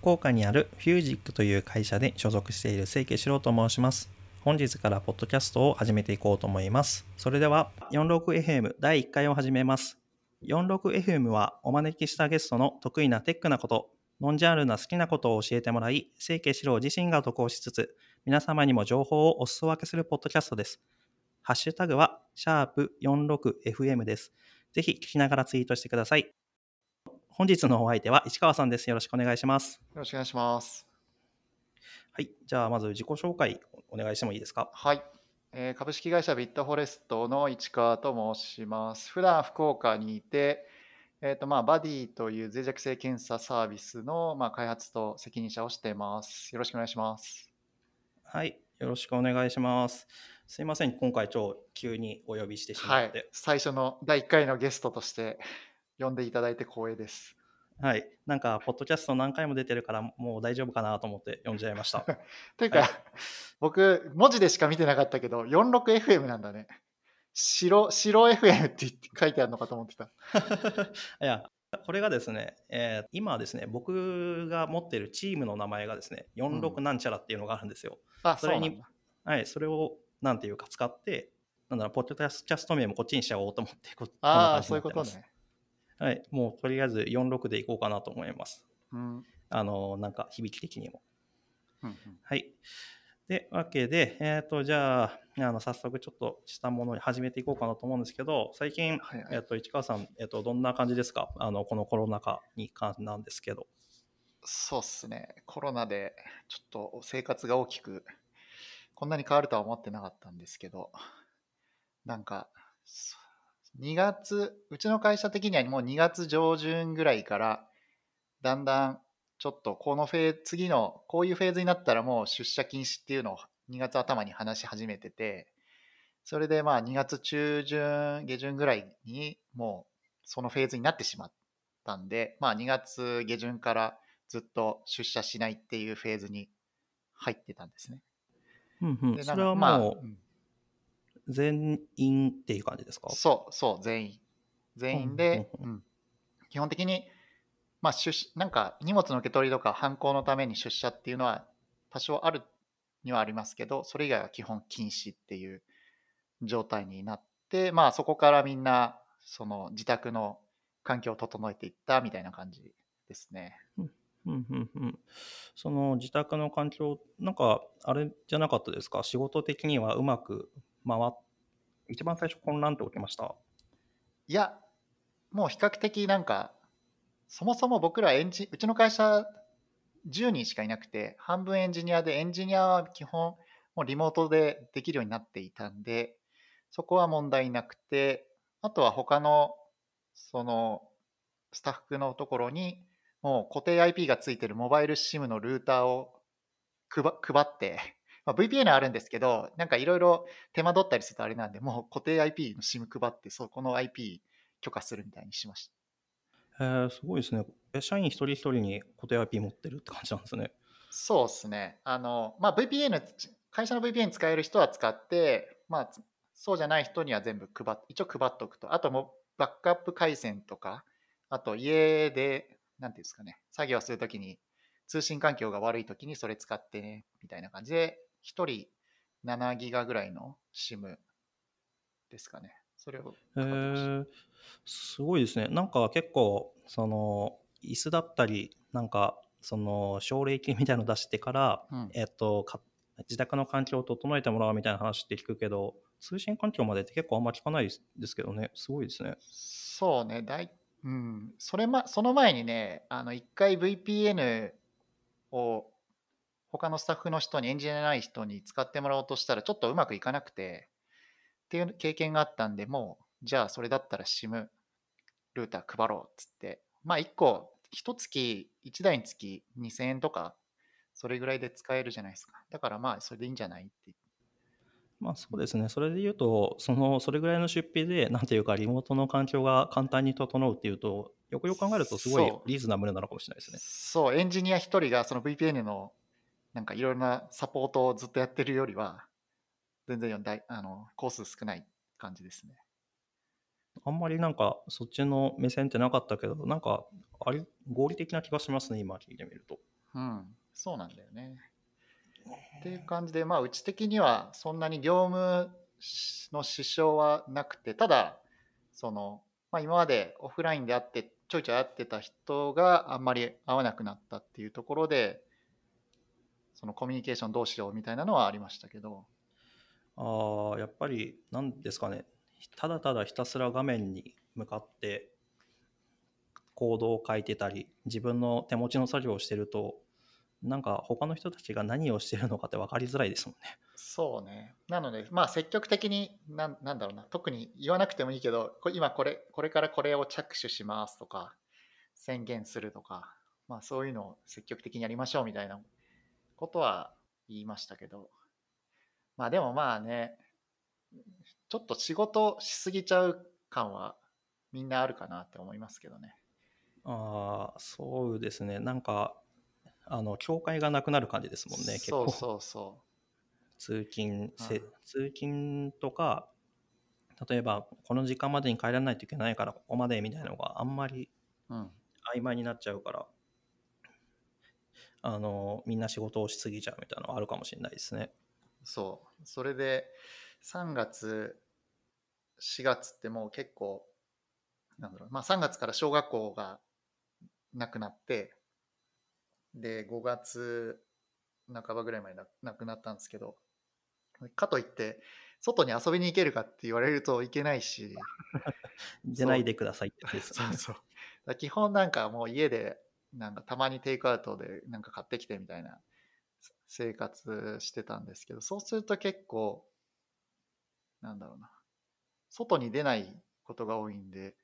福岡にあるフュージックという会社で所属している清家志郎と申します。本日からポッドキャストを始めていこうと思います。それでは 46FM 第1回を始めます。46FM はお招きしたゲストの得意なテックなこと、ノンジャンルな好きなことを教えてもらい、清家志郎自身が渡航しつつ、皆様にも情報をお裾分けするポッドキャストです。ハッシュタグは、シャープ 46FM です。ぜひ聞きながらツイートしてください。本日のお相手は市川さんです。よろしくお願いします。よろしくお願いします。はい。じゃあ、まず自己紹介お願いしてもいいですか？はい、えー株式会社ビットフォレストの市川と申します。普段福岡にいて、えーとまあ、バディという脆弱性検査サービスの、まあ、開発と責任者をしています。よろしくお願いします。はい。よろしくお願いします。すいません。今回超急にお呼びしてしまはいって。、最初の第1回のゲストとして呼んでいただいて光栄です。はい。なんか、ポッドキャスト何回も出てるから、もう大丈夫かなと思って呼んじゃいました。というか、はい僕、文字でしか見てなかったけど、46FM なんだね。白、白 FM って言って書いてあるのかと思ってた。いや、これがですね、えー今はですね、僕が持ってるチームの名前がですね、46なんちゃらっていうのがあるんですよ。あ、それにそうなんだ。はい。それを、なんていうか使って、なんだろう、ポッドキャスト名もこっちにしちゃおうと思って、こああ、そういうこと。ね。はい。もうとりあえず46でいこうかなと思います。うん。あの、なんか響き的にも。うんうんはい。で、わけで、えっ、と、じゃあ、あの早速ちょっとしたものに始めていこうかなと思うんですけど、最近、はいはいえっ、と、市川さん、えっ、と、どんな感じですか？あの、このコロナ禍に関なんですけど。そうっすね。コロナでちょっと生活が大きく、こんなに変わるとは思ってなかったんですけど、なんか、そ2月、うちの会社的にはもう2月上旬ぐらいから、だんだんちょっとこのフェーズ、次のこういうフェーズになったらもう出社禁止っていうのを2月頭に話し始めてて、それでまあ2月中旬、下旬ぐらいにもうそのフェーズになってしまったんで、まあ2月下旬からずっと出社しないっていうフェーズに入ってたんですね。うんうん。でそれはもまあうんう、全員っていう感じですか？そうそう、全員。全員で、うんうん基本的に、まあ、出社なんか荷物の受け取りとか犯行のために出社っていうのは多少あるにはありますけど、それ以外は基本禁止っていう状態になって、まあそこからみんなその自宅の環境を整えていったみたいな感じですね。うんうんうん。その自宅の環境、なんか、あれじゃなかったですか？仕事的にはうまく回っ、一番最初混乱って起きました？いや、もう比較的なんか、そもそも僕らエンジ、うちの会社10人しかいなくて、半分エンジニアで、エンジニアは基本もうリモートでできるようになっていたんで、そこは問題なくて、あとは他の、その、スタッフのところに、もう固定 IP がついてるモバイル SIM のルーターを配配って、まあ、VPN はあるんですけど、なんかいろいろ手間取ったりするとあれなんで、もう固定 IP の SIM 配って、そこの IP 許可するみたいにしました。へーすごいですね。え社員一人一人に固定 IP 持ってるって感じなんですね。そうですね。あの、まあ、VPN、会社の VPN 使える人は使って、まあ、つそうじゃない人には全部配っ、一応配っておくと。あともうバックアップ回線とか、あと家で、なんていうんですかね、作業するときに、通信環境が悪いときにそれ使ってね、みたいな感じで、一人7ギガぐらいの SIM ですかね。それをへ配ってました。ーすごいですね。なんか結構、その、椅子だったり、なんか、その、奨励金みたいなの出してから、うんえっと、か自宅の環境を整えてもらうみたいな話って聞くけど、通信環境までって結構あんま聞かないですですけどね、すごいですね。そうね、だいうん、それま、その前にね、あの、一回 VPN を他のスタッフの人に、エンジニアない人に使ってもらおうとしたら、ちょっとうまくいかなくて、っていう経験があったんで、もう、じゃあそれだったら SIM ルーター配ろうっつって、まあ1個、一月、1台につき2000円とか、それぐらいで使えるじゃないですか。だからまあ、それでいいんじゃないってまあそうですね。それで言うと、その、それぐらいの出費で、なんていうか、リモートの環境が簡単に整うっていうと、よくよく考えると、すごいリーズナブルなのかもしれないですね。そう、エンジニア一人がその VPN のなんかいろいろなサポートをずっとやってるよりは、全然大あのコース少ない感じですね。あんまりなんか、そっちの目線ってなかったけど、なんか、あれ、合理的な気がしますね、今聞いてみると。うん、そうなんだよね。っていう感じで、まあ、うち的にはそんなに業務の支障はなくて、ただ、その、まあ、今までオフラインで会って、ちょいちょい会ってた人があんまり会わなくなったっていうところで、そのコミュニケーションどうしようみたいなのはありましたけど、ああ、やっぱり、なんですかね、ただただひたすら画面に向かってコードを書いてたり、自分の手持ちの作業をしてると、なんか他の人たちが何をしてるのかって分かりづらいですもんね。そうね。なので、まあ積極的に、なんなんだろうな、特に言わなくてもいいけど、こ今これ、これからこれを着手しますとか、宣言するとか、まあそういうのを積極的にやりましょうみたいなことは言いましたけど、まあでもまあね、ちょっと仕事しすぎちゃう感はみんなあるかなって思いますけどね。ああ、そうですね。なんか、あの、境界がなくなる感じですもんね、結構。そうそうそ通勤せ、うん通勤とか、例えばこの時間までに帰らないといけないからここまでみたいなのがあんまりう。うん。曖昧になっちゃうから、あの、みんな仕事をしすぎちゃうみたいなのはあるかもしれないですね。そう。それで、3月、4月ってもう結構、なんだろう、まあ3月から小学校がなくなって、で、5月半ばぐらいまでななくなったんですけど、かといって、外に遊びに行けるかって言われるといけないし、出ないでくださいって。そうそう。基本なんかもう家で、なんかたまにテイクアウトでなんか買ってきてみたいな生活してたんですけど、そうすると結構、なんだろうな、外に出ないことが多いんで、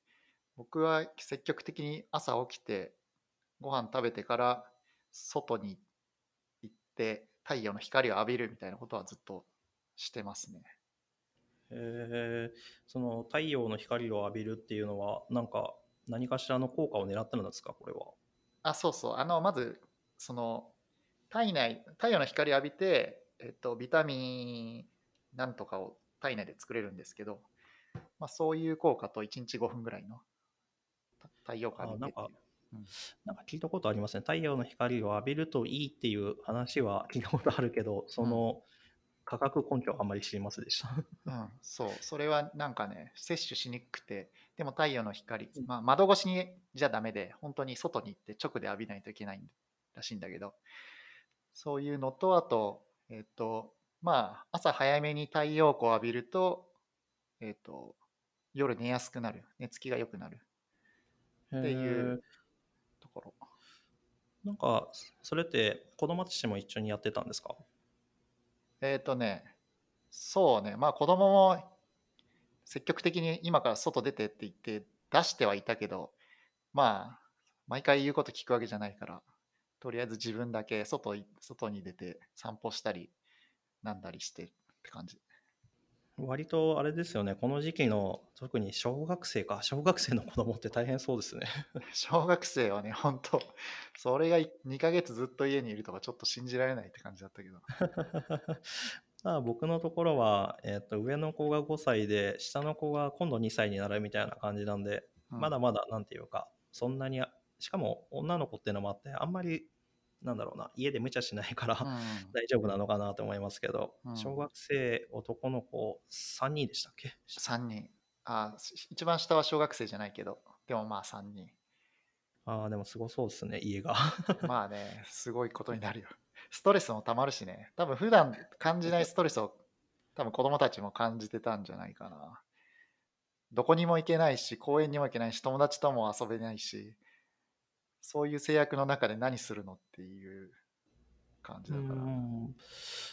僕は積極的に朝起きて、ご飯食べてから外に行って太陽の光を浴びるみたいなことはずっとしてますね。えーその太陽の光を浴びるっていうのは、なんか何かしらの効果を狙ってるんですか、これは？あ、そうそう。あの、まず、その、体内、太陽の光を浴びて、えっと、ビタミンなんとかを体内で作れるんですけど、まあ、そういう効果と1日5分ぐらいのた太陽光浴びてっていうあなんか聞いたことありますね。太陽の光を浴びるといいっていう話は聞いたことあるけど、その科学根拠はあんまり知りませんでした。うん、そう、それはなんかね、摂取しにくくて、でも太陽の光、まあ、窓越しにじゃダメで、本当に外に行って直で浴びないといけないらしいんだけど、そういうのと、あと、えっと、まあ、朝早めに太陽光を浴びると、えっと、夜寝やすくなる、寝つきが良くなる。っていうところ。なんか、それって子供たちも一緒にやってたんですか？えっとね、そうね、まあ子供も積極的に今から外出てって言って出してはいたけど、まあ、毎回言うこと聞くわけじゃないから、とりあえず自分だけ外い外に出て散歩したり、なんだりしてって感じ。割とあれですよね、この時期の特に小学生か、小学生の子供って大変そうですね。小学生はね、本当それが2ヶ月ずっと家にいるとかちょっと信じられないって感じだったけど。まあ僕のところは、えっと上の子が5歳で、下の子が今度2歳になるみたいな感じなんで、うんまだまだなんていうか、そんなに、しかも女の子っていうのもあって、あんまり、なんだろうな、家で無茶しないから、うん 大丈夫なのかなと思いますけど、うん小学生男の子3人でしたっけ？3人。あし一番下は小学生じゃないけど、でもまあ3人。ああ、でもすごそうですね、家が。まあね、すごいことになるよ。ストレスもたまるしね、多分普段感じないストレスを多分子供たちも感じてたんじゃないかな。どこにも行けないし、公園にも行けないし、友達とも遊べないし、そういう制約の中で何するのっていう感じだから。うん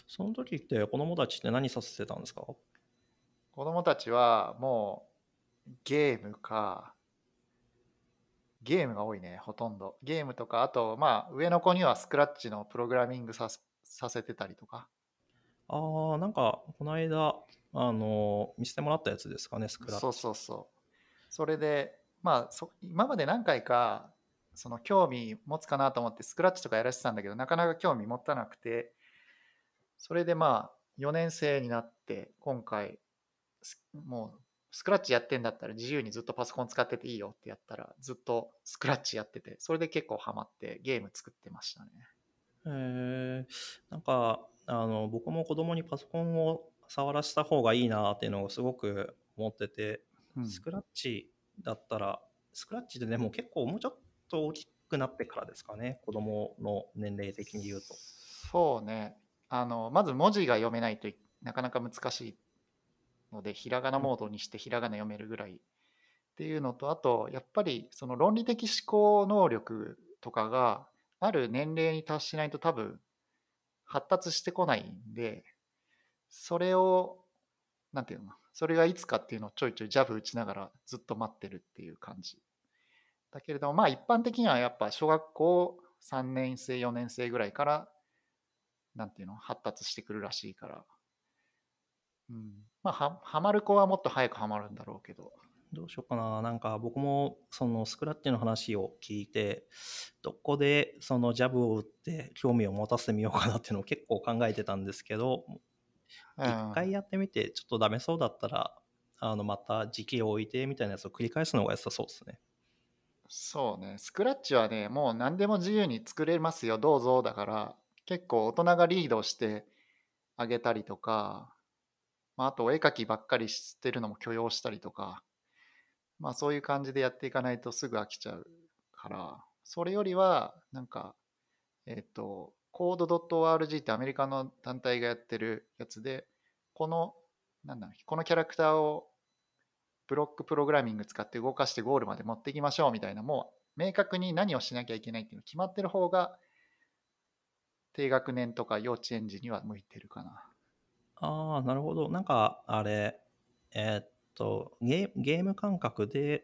その時って子供たちって何させてたんですか？子供たちはもうゲームか、ゲームが多いね、ほとんど。ゲームとか、あと、まあ、上の子にはスクラッチのプログラミングさせさせてたりとか。ああ、なんか、この間、あの、見せてもらったやつですかね、スクラッチ。そうそうそう。それで、まあそ、今まで何回か、その興味持つかなと思って、スクラッチとかやらせてたんだけど、なかなか興味持たなくて、それでまあ、4年生になって、今回、すもう、スクラッチやってんだったら自由にずっとパソコン使ってていいよってやったら、ずっとスクラッチやってて、それで結構ハマってゲーム作ってましたね。えー、なんか、あの、僕も子供にパソコンを触らせた方がいいなっていうのをすごく思ってて、うんスクラッチだったら、スクラッチでね、もう結構もうちょっと大きくなってからですかね、子供の年齢的に言うと。そうね。あの、まず文字が読めないといなかなか難しいので、ひらがなモードにしてひらがな読めるぐらいっていうのと、あと、やっぱりその論理的思考能力とかがある年齢に達しないと多分発達してこないんで、それを、なんていうのそれがいつかっていうのをちょいちょいジャブ打ちながらずっと待ってるっていう感じ。だけれども、まあ一般的にはやっぱ小学校3年生、4年生ぐらいから、なんていうの、発達してくるらしいから。うん。まあは、はまる子はもっと早くはまるんだろうけど。どうしようかな。なんか僕もそのスクラッチの話を聞いて、どこでそのジャブを打って興味を持たせてみようかなっていうのを結構考えてたんですけど、うん一回やってみてちょっとダメそうだったら、あのまた時期を置いてみたいなやつを繰り返すのが良さそうですね。そうね。スクラッチはね、もう何でも自由に作れますよ、どうぞだから、結構大人がリードしてあげたりとか、まあ、あとお絵描きばっかりしてるのも許容したりとか、まあそういう感じでやっていかないとすぐ飽きちゃうから、それよりは、なんか、えっ、と、code.org ってアメリカの団体がやってるやつで、この、なんだ、このキャラクターをブロックプログラミング使って動かしてゴールまで持っていきましょうみたいな、もう明確に何をしなきゃいけないっていうの決まってる方が、低学年とか幼稚園児には向いてるかな。ああ、なるほど。なんかあれ、えーっとゲー、ゲーム感覚で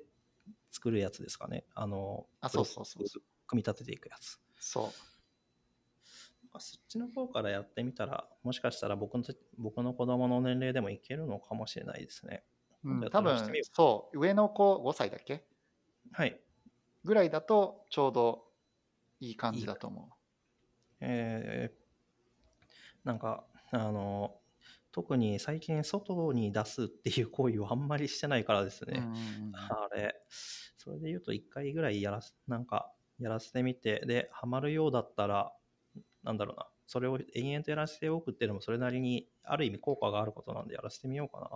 作るやつですかね。あの、あそうそうそう組み立てていくやつ。そう。あそっちの方からやってみたら、もしかしたら僕の僕の子供の年齢でもいけるのかもしれないですね。うん、多分そう、上の子5歳だっけ？はい。ぐらいだとちょうどいい感じだと思えーなんか、あの、特に最近外に出すっていう行為をあんまりしてないからですう。ね。うんうんうんあれ、それで言うと1回ぐらいやらす、なんか、やらせてみて、で、ハマるようだったら、なんだろうな、それを延々とやらせておくっていうのも、それなりに、ある意味効果があることなんで、やらせてみようかな。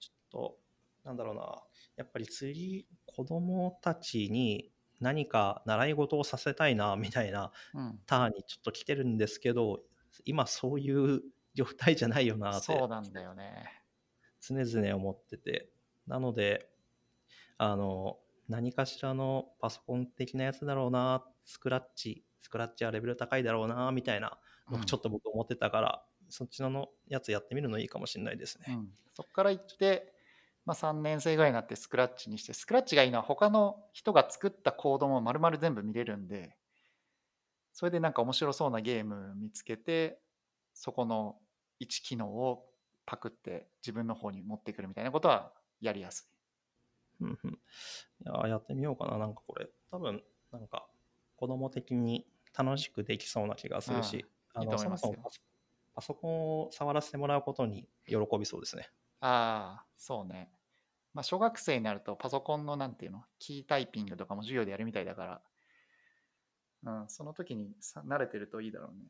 ちょっと、なんだろうな、やっぱり次、子供たちに何か習い事をさせたいな、みたいなうんうんターンにちょっと来てるんですけど、今そういう状態じゃないよなってそうなんだよね。常々思ってて。なので、あの、何かしらのパソコン的なやつだろうな、スクラッチ、スクラッチはレベル高いだろうな、みたいなちょっと僕思ってたから、そっちののやつやってみるのいいかもしれないですね。うん、そこから行って、まあ、3年生ぐらいになってスクラッチにして、スクラッチがいいのは他の人が作ったコードも丸々全部見れるんで、それでなんか面白そうなゲーム見つけて、そこの1機能をパクって自分の方に持ってくるみたいなことはやりやすうんうんいややってみようかな、なんかこれ。多分、なんか、子供的に楽しくできそうな気がするし、うんいいそもそもパソコンを触らせてもらうことに喜びそうですね。い。ああ、そうね。まあ、小学生になるとパソコンのなんていうの、キータイピングとかも授業でやるみたいだから、うん、その時にさ慣れてるといいだろうね。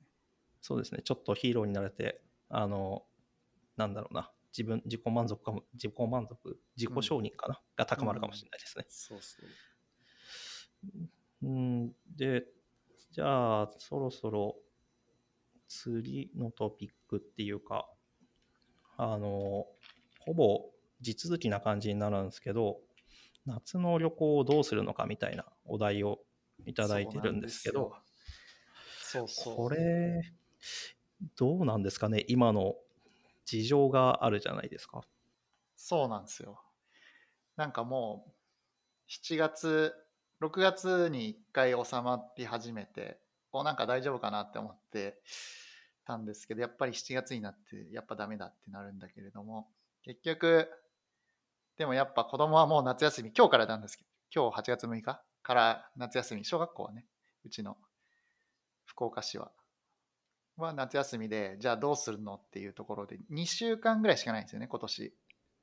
そうですね、ちょっとヒーローになれて、あの、なんだろうな、自分、自己満足かも、自己満足、自己承認かな、が高まるかもしれないですね。そうそう。うん、で、じゃあ、そろそろ次のトピックっていうか、あの、ほぼ地続きな感じになるんですけど、夏の旅行をどうするのかみたいなお題をいただいてるんですけど、そうそう。これ、どうなんですかね、今の事情があるじゃないですか。そうなんですよ。なんかもう、7月、6月に1回収まり始めて、おなんか大丈夫かなって思ってたんですけど、やっぱり7月になって、やっぱダメだってなるんだけれども、結局、でもやっぱ子供はもう夏休み、今日からなんですけど、今日8月6日から夏休み、小学校はね、うちの福岡市は、は夏休みで、じゃあどうするのっていうところで、2週間ぐらいしかないんですよね、今年、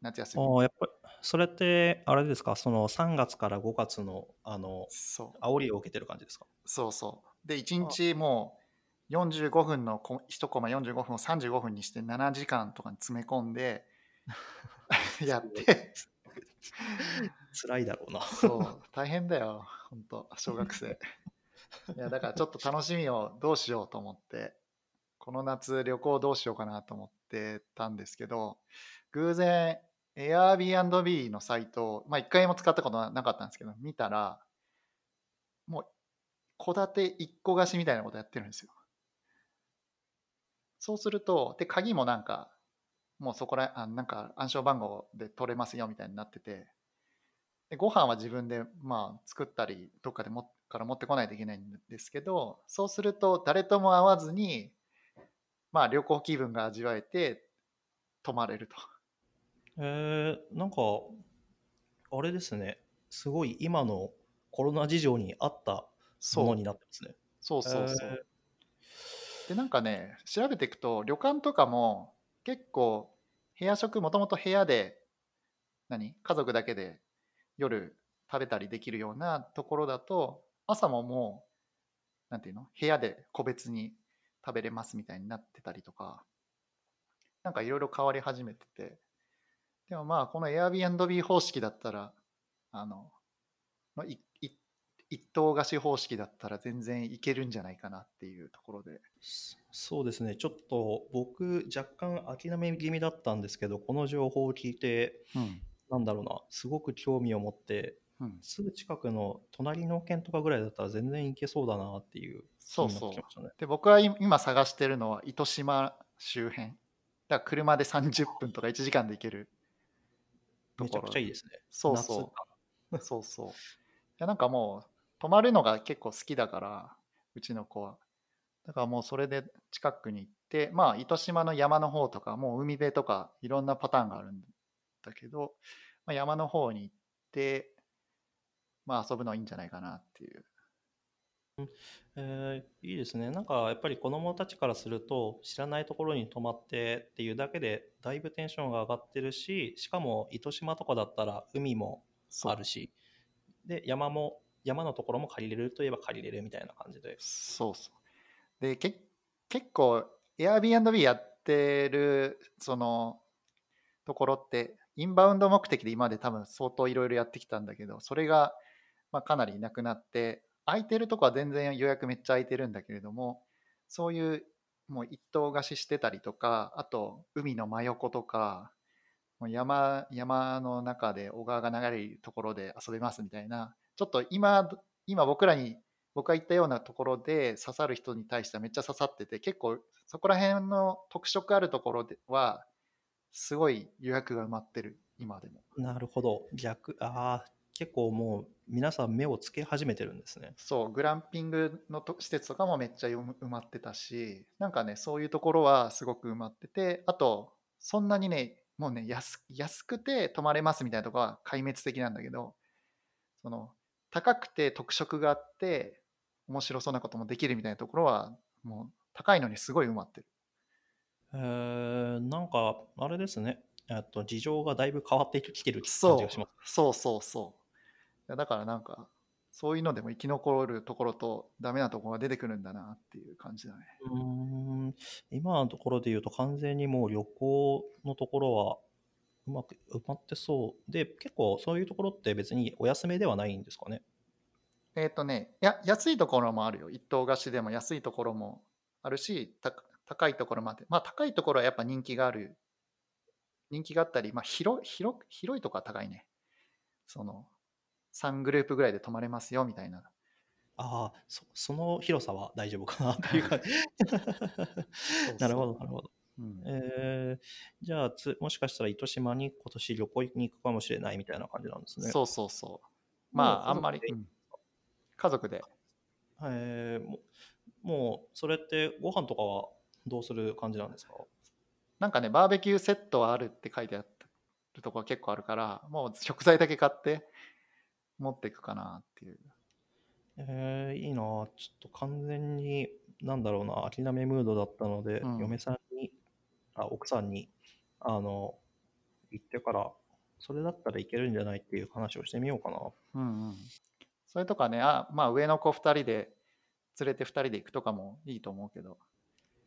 夏休み。ああ、やっぱり、それって、あれですか、その3月から5月の、あの、そう。煽りを受けてる感じですか？そうそう。で、1日もう45分のこ1コマ45分を35分にして7時間とかに詰め込んで やって。辛いだろうな。そう。大変だよ本当小学生。いやだからちょっと楽しみをどうしようと思ってこの夏旅行どうしようかなと思ってたんですけど偶然 Airbnb のサイトをまあ一回も使ったことなかったんですけど見たらもう戸建て一個貸しみたいなことやってるんですよ。そうするとで鍵もなんかもうそこらあなんか暗証番号で取れますよみたいになっててでご飯は自分でまあ作ったりどっかでもから持ってこないといけないんですけどそうすると誰とも会わずにまあ旅行気分が味わえて泊まれるとえー、なんか、あれですね。すごい今のコロナ事情に合ったもそうのになってますね。そうそうそう、えでなんかね調べていくと旅館とかも結構部屋食もともと部屋で何家族だけで夜食べたりできるようなところだと朝ももうなんていうの部屋で個別に食べれますみたいになってたりとかなんかいろいろ変わり始めててでもまあこの Airbnb 方式だったらあのまあいい一棟貸し方式だったら全然いけるんじゃないかなっていうところで。そそうですね。ちょっと僕、若干諦め気味だったんですけど、この情報を聞いて、うん。なんだろうな、すごく興味を持って、うん。すぐ近くの隣の県とかぐらいだったら全然行けそうだなっていうそうそう。で僕は今今探してるのは糸島周辺。だから車で30分とか1時間で行けるとめちゃころくちゃいいですね。そうそう。そうそう。いやなんかもう泊まるのが結構好きだからうちの子は。だからもうそれで近くに行ってまあ糸島の山の方とかもう海辺とかいろんなパターンがあるんだけど、まあ、山の方に行ってまあ遊ぶのいいんじゃないかなっていうえーいいですね。なんかやっぱり子供たちからすると知らないところに泊まってっていうだけでだいぶテンションが上がってるし、しかも糸島とかだったら海もそうあるし、で山も山のところも借りれるといえば借りれるみたいな感じで。そうそう。で、け結構、Airbnb やってる、その、ところって、インバウンド目的で今まで多分相当いろいろやってきたんだけど、それが、まあ、かなりなくなって、空いてるとこは全然予約めっちゃ空いてるんだけれども、そういう、もう一棟貸ししてたりとか、あと、海の真横とか、もう山山の中で小川が流れるところで遊べますみたいな、ちょっと今、今僕らに僕が言ったようなところで刺さる人に対してはめっちゃ刺さってて結構そこら辺の特色あるところではすごい予約が埋まってる今でもなるほど。逆、ああ、結構もう皆さん目をつけ始めてるんですね。そうグランピングのと施設とかもめっちゃ埋埋まってたしなんかねそういうところはすごく埋まっててあとそんなにねもうね安安くて泊まれますみたいなところは壊滅的なんだけどその高くて特色があって面白そうなこともできるみたいなところはもう高いのにすごい埋まってるえー、なんかあれですね。えっと事情がだいぶ変わってきてる感そうじがします。そうそうそういやだからなんかそういうのでも生き残るところとダメなところが出てくるんだなっていう感じだね。うーん。今のところで言うと完全にもう旅行のところはうまく埋まってそう。で結構そういうところって別にお休みではないんですかね？えっ、とねいや安いところもあるよ。一棟貸しでも安いところもあるした高いところまで。まあ高いところはやっぱ人気がある。人気があったり、まあ、広広広いところは高いね。その3グループぐらいで泊まれますよみたいな。ああそその広さは大丈夫かなっていうかそうなるほどなるほど。うん。えー、じゃあつもしかしたら糸島に今年旅行に行くかもしれないみたいな感じなんですね。そうそうそう。まああんまり、もううん。家族で。えーももうそれってご飯とかはどうする感じなんですか？なんかね、バーベキューセットはあるって書いてあるところ結構あるから、もう食材だけ買って持っていくかなっていう。えー、いいなぁちょっと完全に、なんだろうな、諦めムードだったので、うん嫁さんに、あ、奥さんに、あの、言ってから、それだったらいけるんじゃないっていう話をしてみようかな。うんうん。それとかね、あまあ上の子2人で連れて2人で行くとかもいいと思うけど。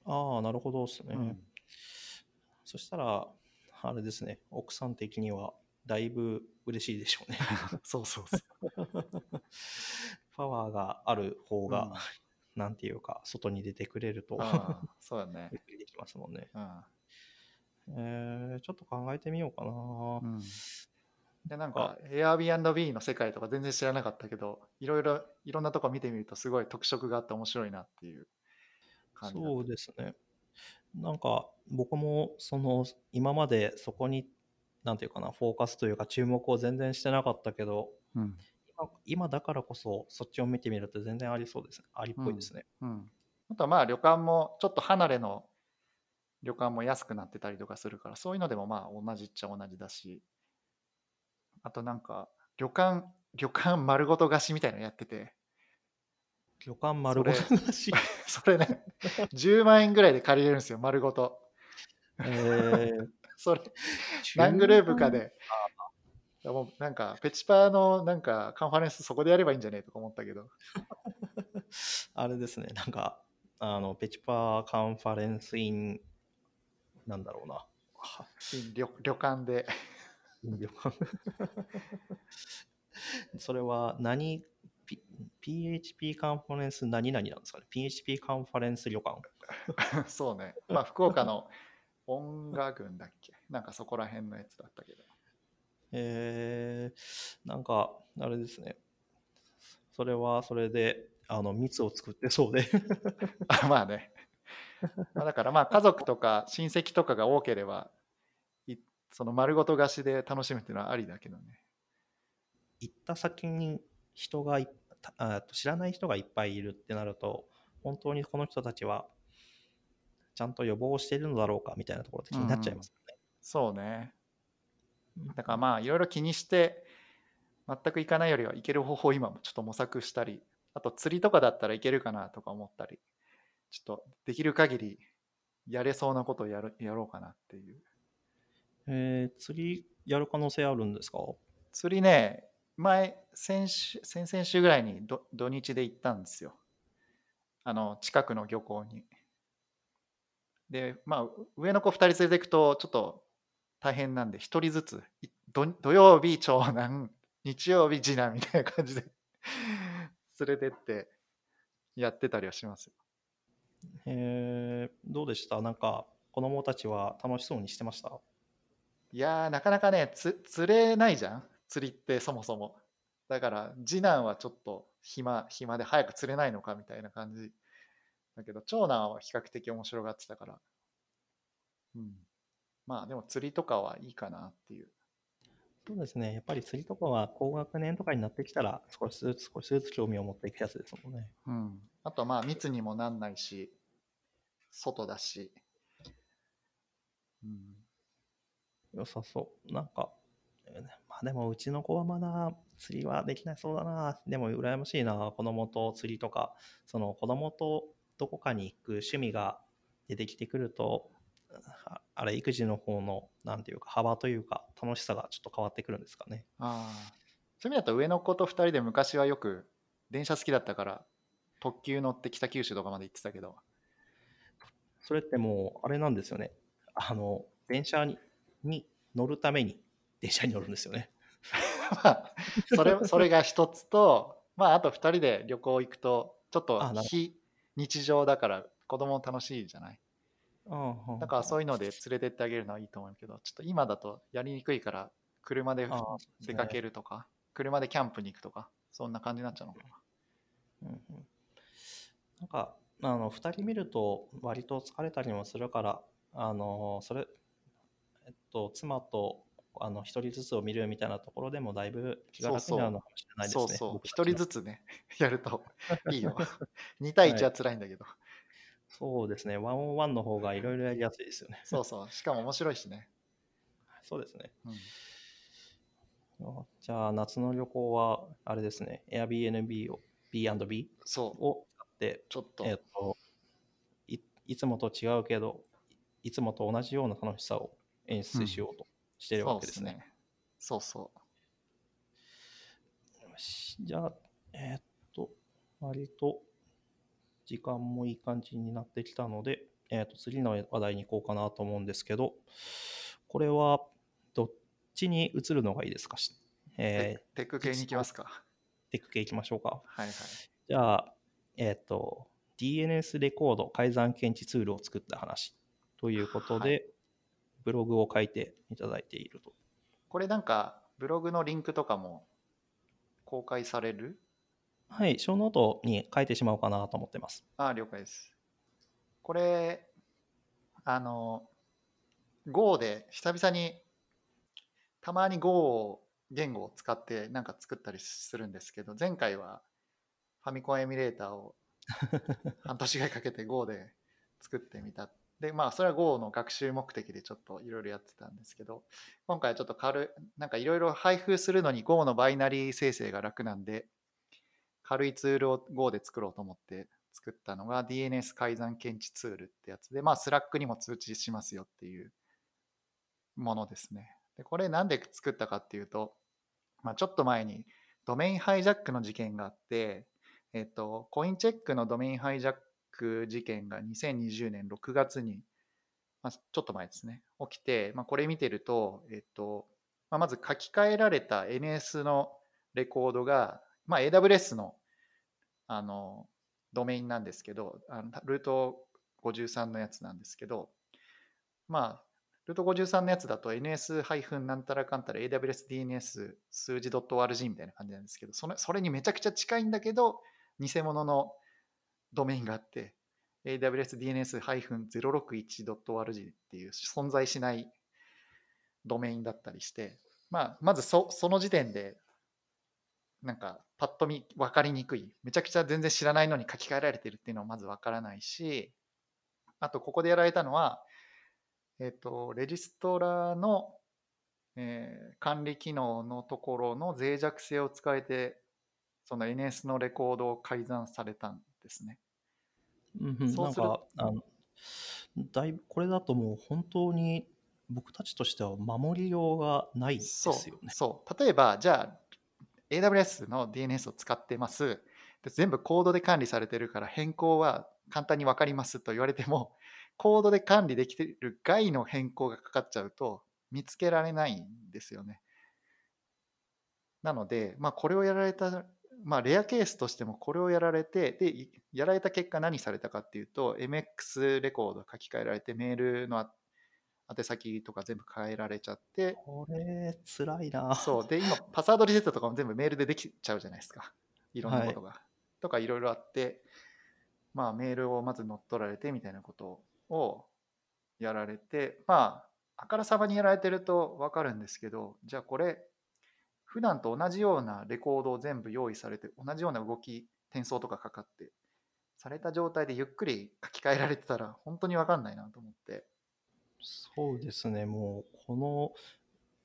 ああ、なるほどですね。うんそしたら、あれですね、奥さん的にはだいぶ嬉しいでしょうね。そうそうそう。パワーがある方が、うんなんていうか、外に出てくれると、そうだねゆ。っくりできますもんね。うんえー、ちょっと考えてみようかな。うんでなんか Airbnb の世界とか全然知らなかったけどいろいろいろんなとこ見てみるとすごい特色があって面白いなっていう感じそうですね。なんか僕もその今までそこになんていうかなフォーカスというか注目を全然してなかったけどうん。今今だからこそそっちを見てみると全然ありそうですね。ありっぽいですね。うん、あとはまあ旅館もちょっと離れの旅館も安くなってたりとかするからそういうのでもまあ同じっちゃ同じだしあとなんか旅館旅館丸ごと貸しみたいなのやってて。旅館丸ごとなし？それ ね。10万円ぐらいで借りれるんですよ丸ごと。えー、それ。何グループかで。もうなんかペチパーのなんかカンファレンスそこでやればいいんじゃねえとか思ったけど。あれですね、なんか、あの、ペチパーカンファレンスイン、なんだろうな。は旅旅館で。旅館。それは何、P、PHP カンファレンス何々なんですかね ?PHP カンファレンス旅館。そうね。まあ福岡の音楽群だっけ？なんかそこら辺のやつだったけどえー、なんか、あれですね。それはそれで、あの、蜜を作ってそうで。あまあね。まあだからまあ家族とか親戚とかが多ければ、いその丸ごと貸しで楽しむっていうのはありだけどね。行った先に人がいたあ知らない人がいっぱいいるってなると、本当にこの人たちはちゃんと予防しているのだろうかみたいなところって気になっちゃいますよね。そうね。うんだからまあいろいろ気にして、全く行かないよりは行ける方法を今もちょっと模索したり、あと釣りとかだったらいけるかなとか思ったり、ちょっとできる限りやれそうなことをやるやろうかなっていう。えー釣りやる可能性あるんですか？釣りね、前、先週、先々週ぐらいにど土日で行ったんですよ。あの、近くの漁港に。で、まあ、上の子2人連れていくと、ちょっと大変なんで、1人ずつ、い土土曜日、長男、日曜日、次男みたいな感じで 連れてってやってたりはしますよ。えーどうでした？なんか子供たちは楽しそうにしてました？いやー、なかなかね、つ釣れないじゃん、釣りってそもそも。だから、次男はちょっと暇、暇で早く釣れないのかみたいな感じ。だけど、長男は比較的面白がってたから。うん。まあ、でも釣りとかはいいかなっていう。そうですね。やっぱり釣りとかは高学年とかになってきたら少しずつ少しずつ興味を持っていくやつですもんね。うん。あと、まあ、密にもなんないし、外だし。うん。良さそう。なんか、えーまあでもうちの子はまだ釣りはできないそうだな。でも羨ましいな。子供と釣りとか、その子供とどこかに行く趣味が出てきてくると、ああれ、育児の方の、なんていうか、幅というか、楽しさがちょっと変わってくるんですかね。ああ。そういう意味だと上の子と2人で昔はよく電車好きだったから特急乗って北九州とかまで行ってたけどそれってもう、あれなんですよね。あの、電車にに乗るために電車に乗るんですよね。まあそれそれが一つとまああと2人で旅行行くとちょっとあなるほど非日常だから子供も楽しいじゃない？だからそういいうので連れてってあげるのはいいと思うけどちょっと今だとやりにくいから車で出かけるとか車でキャンプに行くとかそんな感じになっちゃうのかな。うんうん。なんか、あの、2人見ると割と疲れたりもするから、あの、それ、えっと、妻と、あの、一人ずつを見るみたいなところでもだいぶ気が楽になるのかもしれないですね。そうそう。一僕たちの人ずつね やるといいよ。2対1は辛いんだけど、そうですね。ワンオンワンの方がいろいろやりやすいですよね。そうそう。しかも面白いしね、そうですね。うん、あじゃあ、夏の旅行は、あれですね。Airbnb を B&B そう。を使って、ちょっと、えっとい、いつもと違うけど、いつもと同じような楽しさを演出しようとしているわけですすね。ねそうそうよしじゃあ、えーっと、割と時間もいい感じになってきたので、えー、と次の話題に行こうかなと思うんですけど、これはどっちに移るのがいいですか、えー、テック系に行きますか。テック系いきましょうか。はいはい。じゃあ、えっ、と、DNS レコード改ざん検知ツールを作った話ということで、はいブログを書いていただいていると。これなんか、ブログのリンクとかも公開される？はい、ショーノートに書いてしまおうかなと思ってます。ああ、了解です。これ、あの、Go で久々に、たまに Go 言語を使ってなんか作ったりするんですけど、前回はファミコンエミュレーターを半年ぐらいかけて Go で作ってみた。で、まあ、それは Go の学習目的でちょっといろいろやってたんですけど、今回はちょっと軽い、なんかいろいろ配布するのに Go のバイナリー生成が楽なんで、軽いツールを Go で作ろうと思って作ったのが DNS 改ざん検知ツールってやつで、まあ、Slack にも通知しますよっていうものですね。でこれなんで作ったかっていうと、まあ、ちょっと前にドメインハイジャックの事件があって、えっと、コインチェックのドメインハイジャック事件が2020年6月に、まあ、ちょっと前ですね、起きて、まあ、これ見てると、えっと、まあ、まず書き換えられた NS のレコードが、まあ、AWS のあのドメインなんですけど、あのルート53のやつなんですけど、まあ、ルート53のやつだと NS- なんたらかんたら AWSDNS 数字 .org みたいな感じなんですけど、それそれにめちゃくちゃ近いんだけど、偽物のドメインがあって、AWSDNS-061.org っていう存在しないドメインだったりして、まあ、まずそその時点で、なんか、パッと見分かりにくい。めちゃくちゃ全然知らないのに書き換えられてるっていうのはまず分からないし、あと、ここでやられたのは、えっ、と、レジストラの、えー管理機能のところの脆弱性を使えて、その NS のレコードを改ざんされたんですね。うんうん、そうするなんかあのだいぶこれだともう本当に僕たちとしては守りようがないですよね。そう。例えば、じゃあ、AWS の DNS を使ってます。で全部コードで管理されてるから変更は簡単に分かりますと言われても、コードで管理できてる外の変更がかかっちゃうと見つけられないんですよね。なので、まあ、これをやられた、まあ、レアケースとしてもこれをやられて、で、いやられた結果何されたかっていうと、MX レコード書き換えられて、メールのあ宛先とか全部変えられちゃって、これ、辛いな。そう。で、今、パスワードリセットとかも全部メールでできちゃうじゃないですか。いろんなことが。とかいろいろあって、まあ、メールをまず乗っ取られてみたいなことをやられて、まあ、あからさまにやられてるとわかるんですけど、じゃあこれ、普段と同じようなレコードを全部用意されて、同じような動き、転送とかかかって、された状態でゆっくり書き換えられてたら、本当にわかんないなと思って。そうですね、もう、この、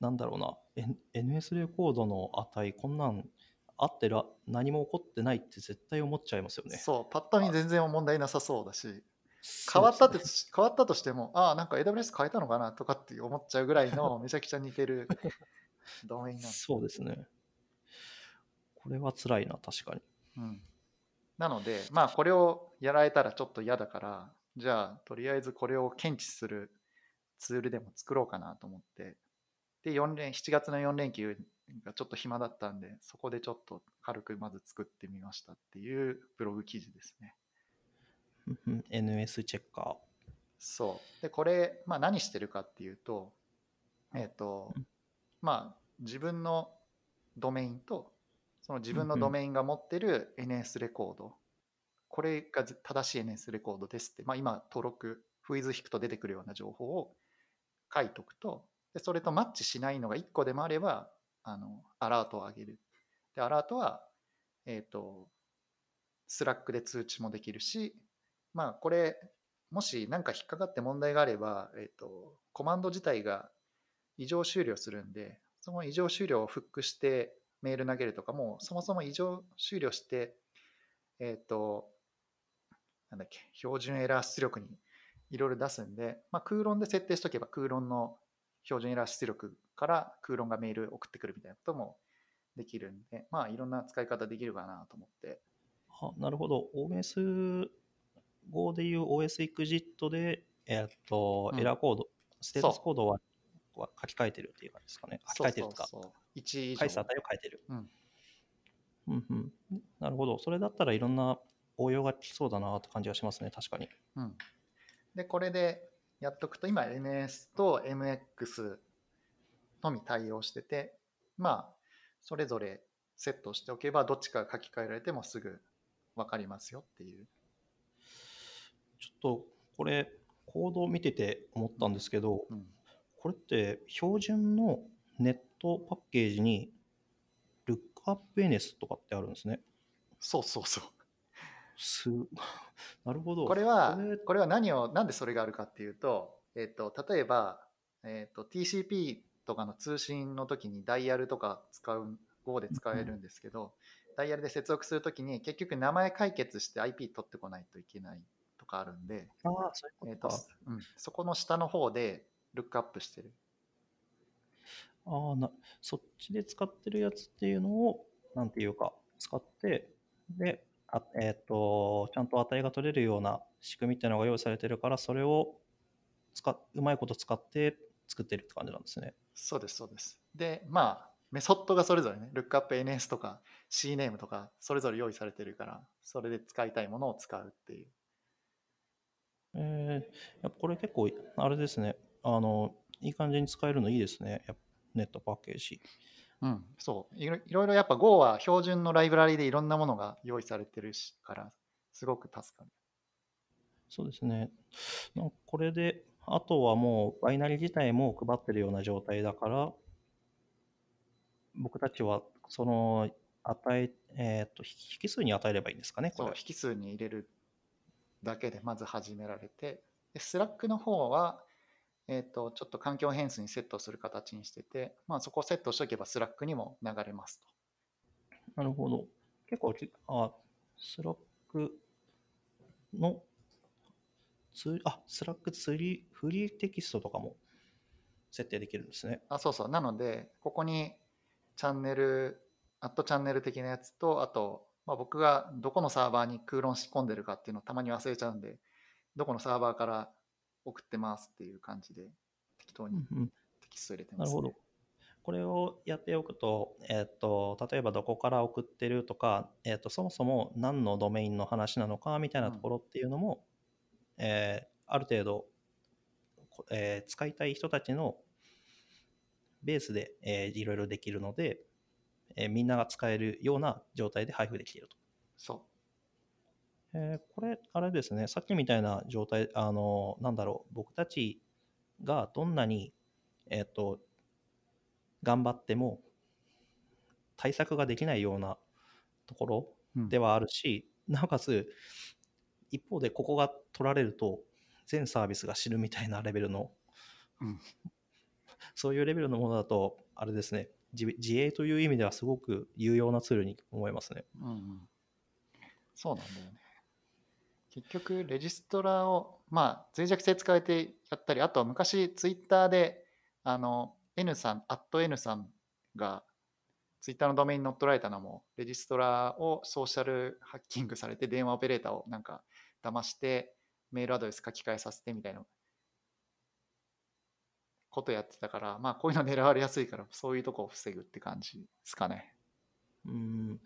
なんだろうな、N- NS レコードの値、こんなんあってら何も起こってないって絶対思っちゃいますよね。そう、パッと見全然問題なさそうだし、変わったって、変わったとしても、ああ、なんか AWS 変えたのかなとかって思っちゃうぐらいのめちゃくちゃ似てるドメインな。そうですね。これは辛いな、確かに。うん、なので、まあ、これをやられたらちょっと嫌だから、じゃあ、とりあえずこれを検知するツールでも作ろうかなと思って、で、4連、7月の4連休がちょっと暇だったんで、そこでちょっと軽くまず作ってみましたっていうブログ記事ですね。NS チェッカそう。で、これ、まあ何してるかっていうと、えっ、とうん、まあ自分のドメインと、その自分のうんうん。ドメインが持ってる NS レコード、これがず正しい NS レコードですって、まあ今登録、フィズ引くと出てくるような情報を書いとくと、でそれとマッチしないのが1個でもあれば、あの、アラートを上げる。で、アラートは、えっ、と、 Slack で通知もできるし、まあこれ、もし何か引っかかって問題があれば、えっ、と、コマンド自体が異常終了するんで、その異常終了をフックしてメール投げるとかも、そもそも異常終了して、えっ、と、なんだっけ、標準エラー出力にいろいろ出すんで、まあ、 cron で設定しとけば cron の標準エラー出力から cron がメール送ってくるみたいなこともできるんで、まあいろんな使い方できるかなと思って。あなるほど。OS Go でいう OS EXIT で、えーっと、うんエラーコード、ステータスコードはは書き換えてるっていう感じですかね。書き換えてるとか、そうそうそう1以上返す値を変えてる。うんうんうん。なるほど。それだったらいろんな応用が効きそうだなって感じがしますね、確かに。うん、でこれでやっとくと今 NS と MX のみ対応しててまあそれぞれセットしておけばどっちかが書き換えられてもすぐ分かりますよっていうちょっとこれ、コードを見てて思ったんですけど、うんこれって標準のネットパッケージに LookupNS とかってあるんですね。そうそうそうす なるほど。これはこれは何をなんでそれがあるかっていうと,、えっと例えば、えっと TCP とかの通信の時にダイヤルとか使う Go で使えるんですけど、ダイヤルで接続するときに結局名前解決して IP 取ってこないといけないとかあるんで、ああ、そういえーうこと。うん、そこの下の方でルックアップしてる。ああな、そっちで使ってるやつっていうのを、なんていうか、使って、で、あえっ、と、ちゃんと値が取れるような仕組みっていうのが用意されてるから、それを使っうまいこと使って作ってるって感じなんですね。そうです、そうです。で、まあ、メソッドがそれぞれね、ルックアップ NS とか CNAME とか、それぞれ用意されてるから、それで使いたいものを使うっていう。えー、やっぱこれ結構、あれですね。あの、いい感じに使えるのいいですね。ネットパッケージ。うん、そういろ。いろやっぱ Go は標準のライブラリでいろんなものが用意されてるしから、すごく助かる。そうですね。なんかこれで、あとはもうバイナリ自体も配ってるような状態だから、僕たちはその与え、えーっと、引数に与えればいいんですかね、こそう、れ。引数に入れるだけでまず始められて、で、Slack の方は、えっ、と、ちょっと環境変数にセットする形にしてて、まあそこをセットしておけば Slack にも流れますと。なるほど。結構き、あ、 Slack のツーあ、 Slack ツリー、フリーテキストとかも設定できるんですね。あ、そうそう。なので、ここにチャンネル、アットチャンネル的なやつと、あと、まあ、僕がどこのサーバーに cron 仕込んでるかっていうのをたまに忘れちゃうんで、どこのサーバーから送ってますっていう感じで適当にうんうんテキスト入れてます、ねなるほど。これをやっておくと、えっと、例えばどこから送ってるとか、えっと、そもそも何のドメインの話なのかみたいなところっていうのも、えーある程度、こえー使いたい人たちのベースで、えーいろいろできるので、えーみんなが使えるような状態で配布できていると。そえーこれ、あれですね、さっきみたいな状態、あの、なんだろう、僕たちがどんなに、えっ、と、頑張っても、対策ができないようなところう。うんではあるし、なおかつ、一方でここが取られると、全サービスが死ぬみたいなレベルの、うんそういうレベルのものだと、あれですね、自自営という意味ではすごく有用なツールに思いますね。うんうん、そうなんだよね。結局、レジストラを、まあ、脆弱性使えてやったり、あとは昔、ツイッターで、あの、N さん、アット N さんが、ツイッターのドメインに乗っ取られたのも、レジストラをソーシャルハッキングされて、電話オペレーターをなんか騙して、メールアドレス書き換えさせてみたいなことやってたから、まあ、こういうの狙われやすいから、そういうとこを防ぐって感じですかね。うん、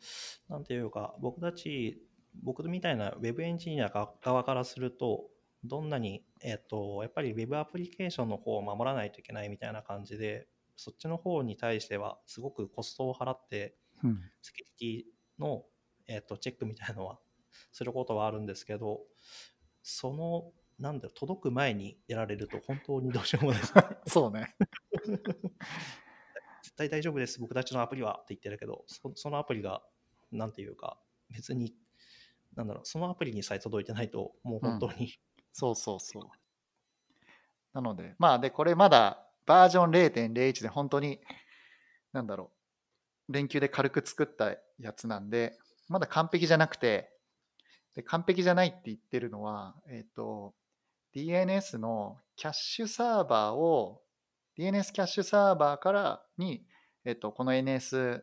なんていうか、僕たち、僕みたいなウェブエンジニア側からすると、どんなに、えっと、やっぱりウェブアプリケーションの方を守らないといけないみたいな感じで、そっちの方に対しては、すごくコストを払って、うん。セキュリティの、えっと、チェックみたいなのはすることはあるんですけど、その、なんだろう、届く前にやられると本当にどうしようもないです。そうね。絶対大丈夫です、僕たちのアプリはって言ってるけど、そそのアプリが、なんていうか、別に、なんだろう、そのアプリにさえ届いてないと、もう本当に、そうそうそう。なので、まあ、で、これまだバージョン0.01で本当に、なんだろう、連休で軽く作ったやつなんで、まだ完璧じゃなくて、で完璧じゃないって言ってるのは、えっ、と、DNS のキャッシュサーバーを、DNS キャッシュサーバーからに、えっ、と、この NS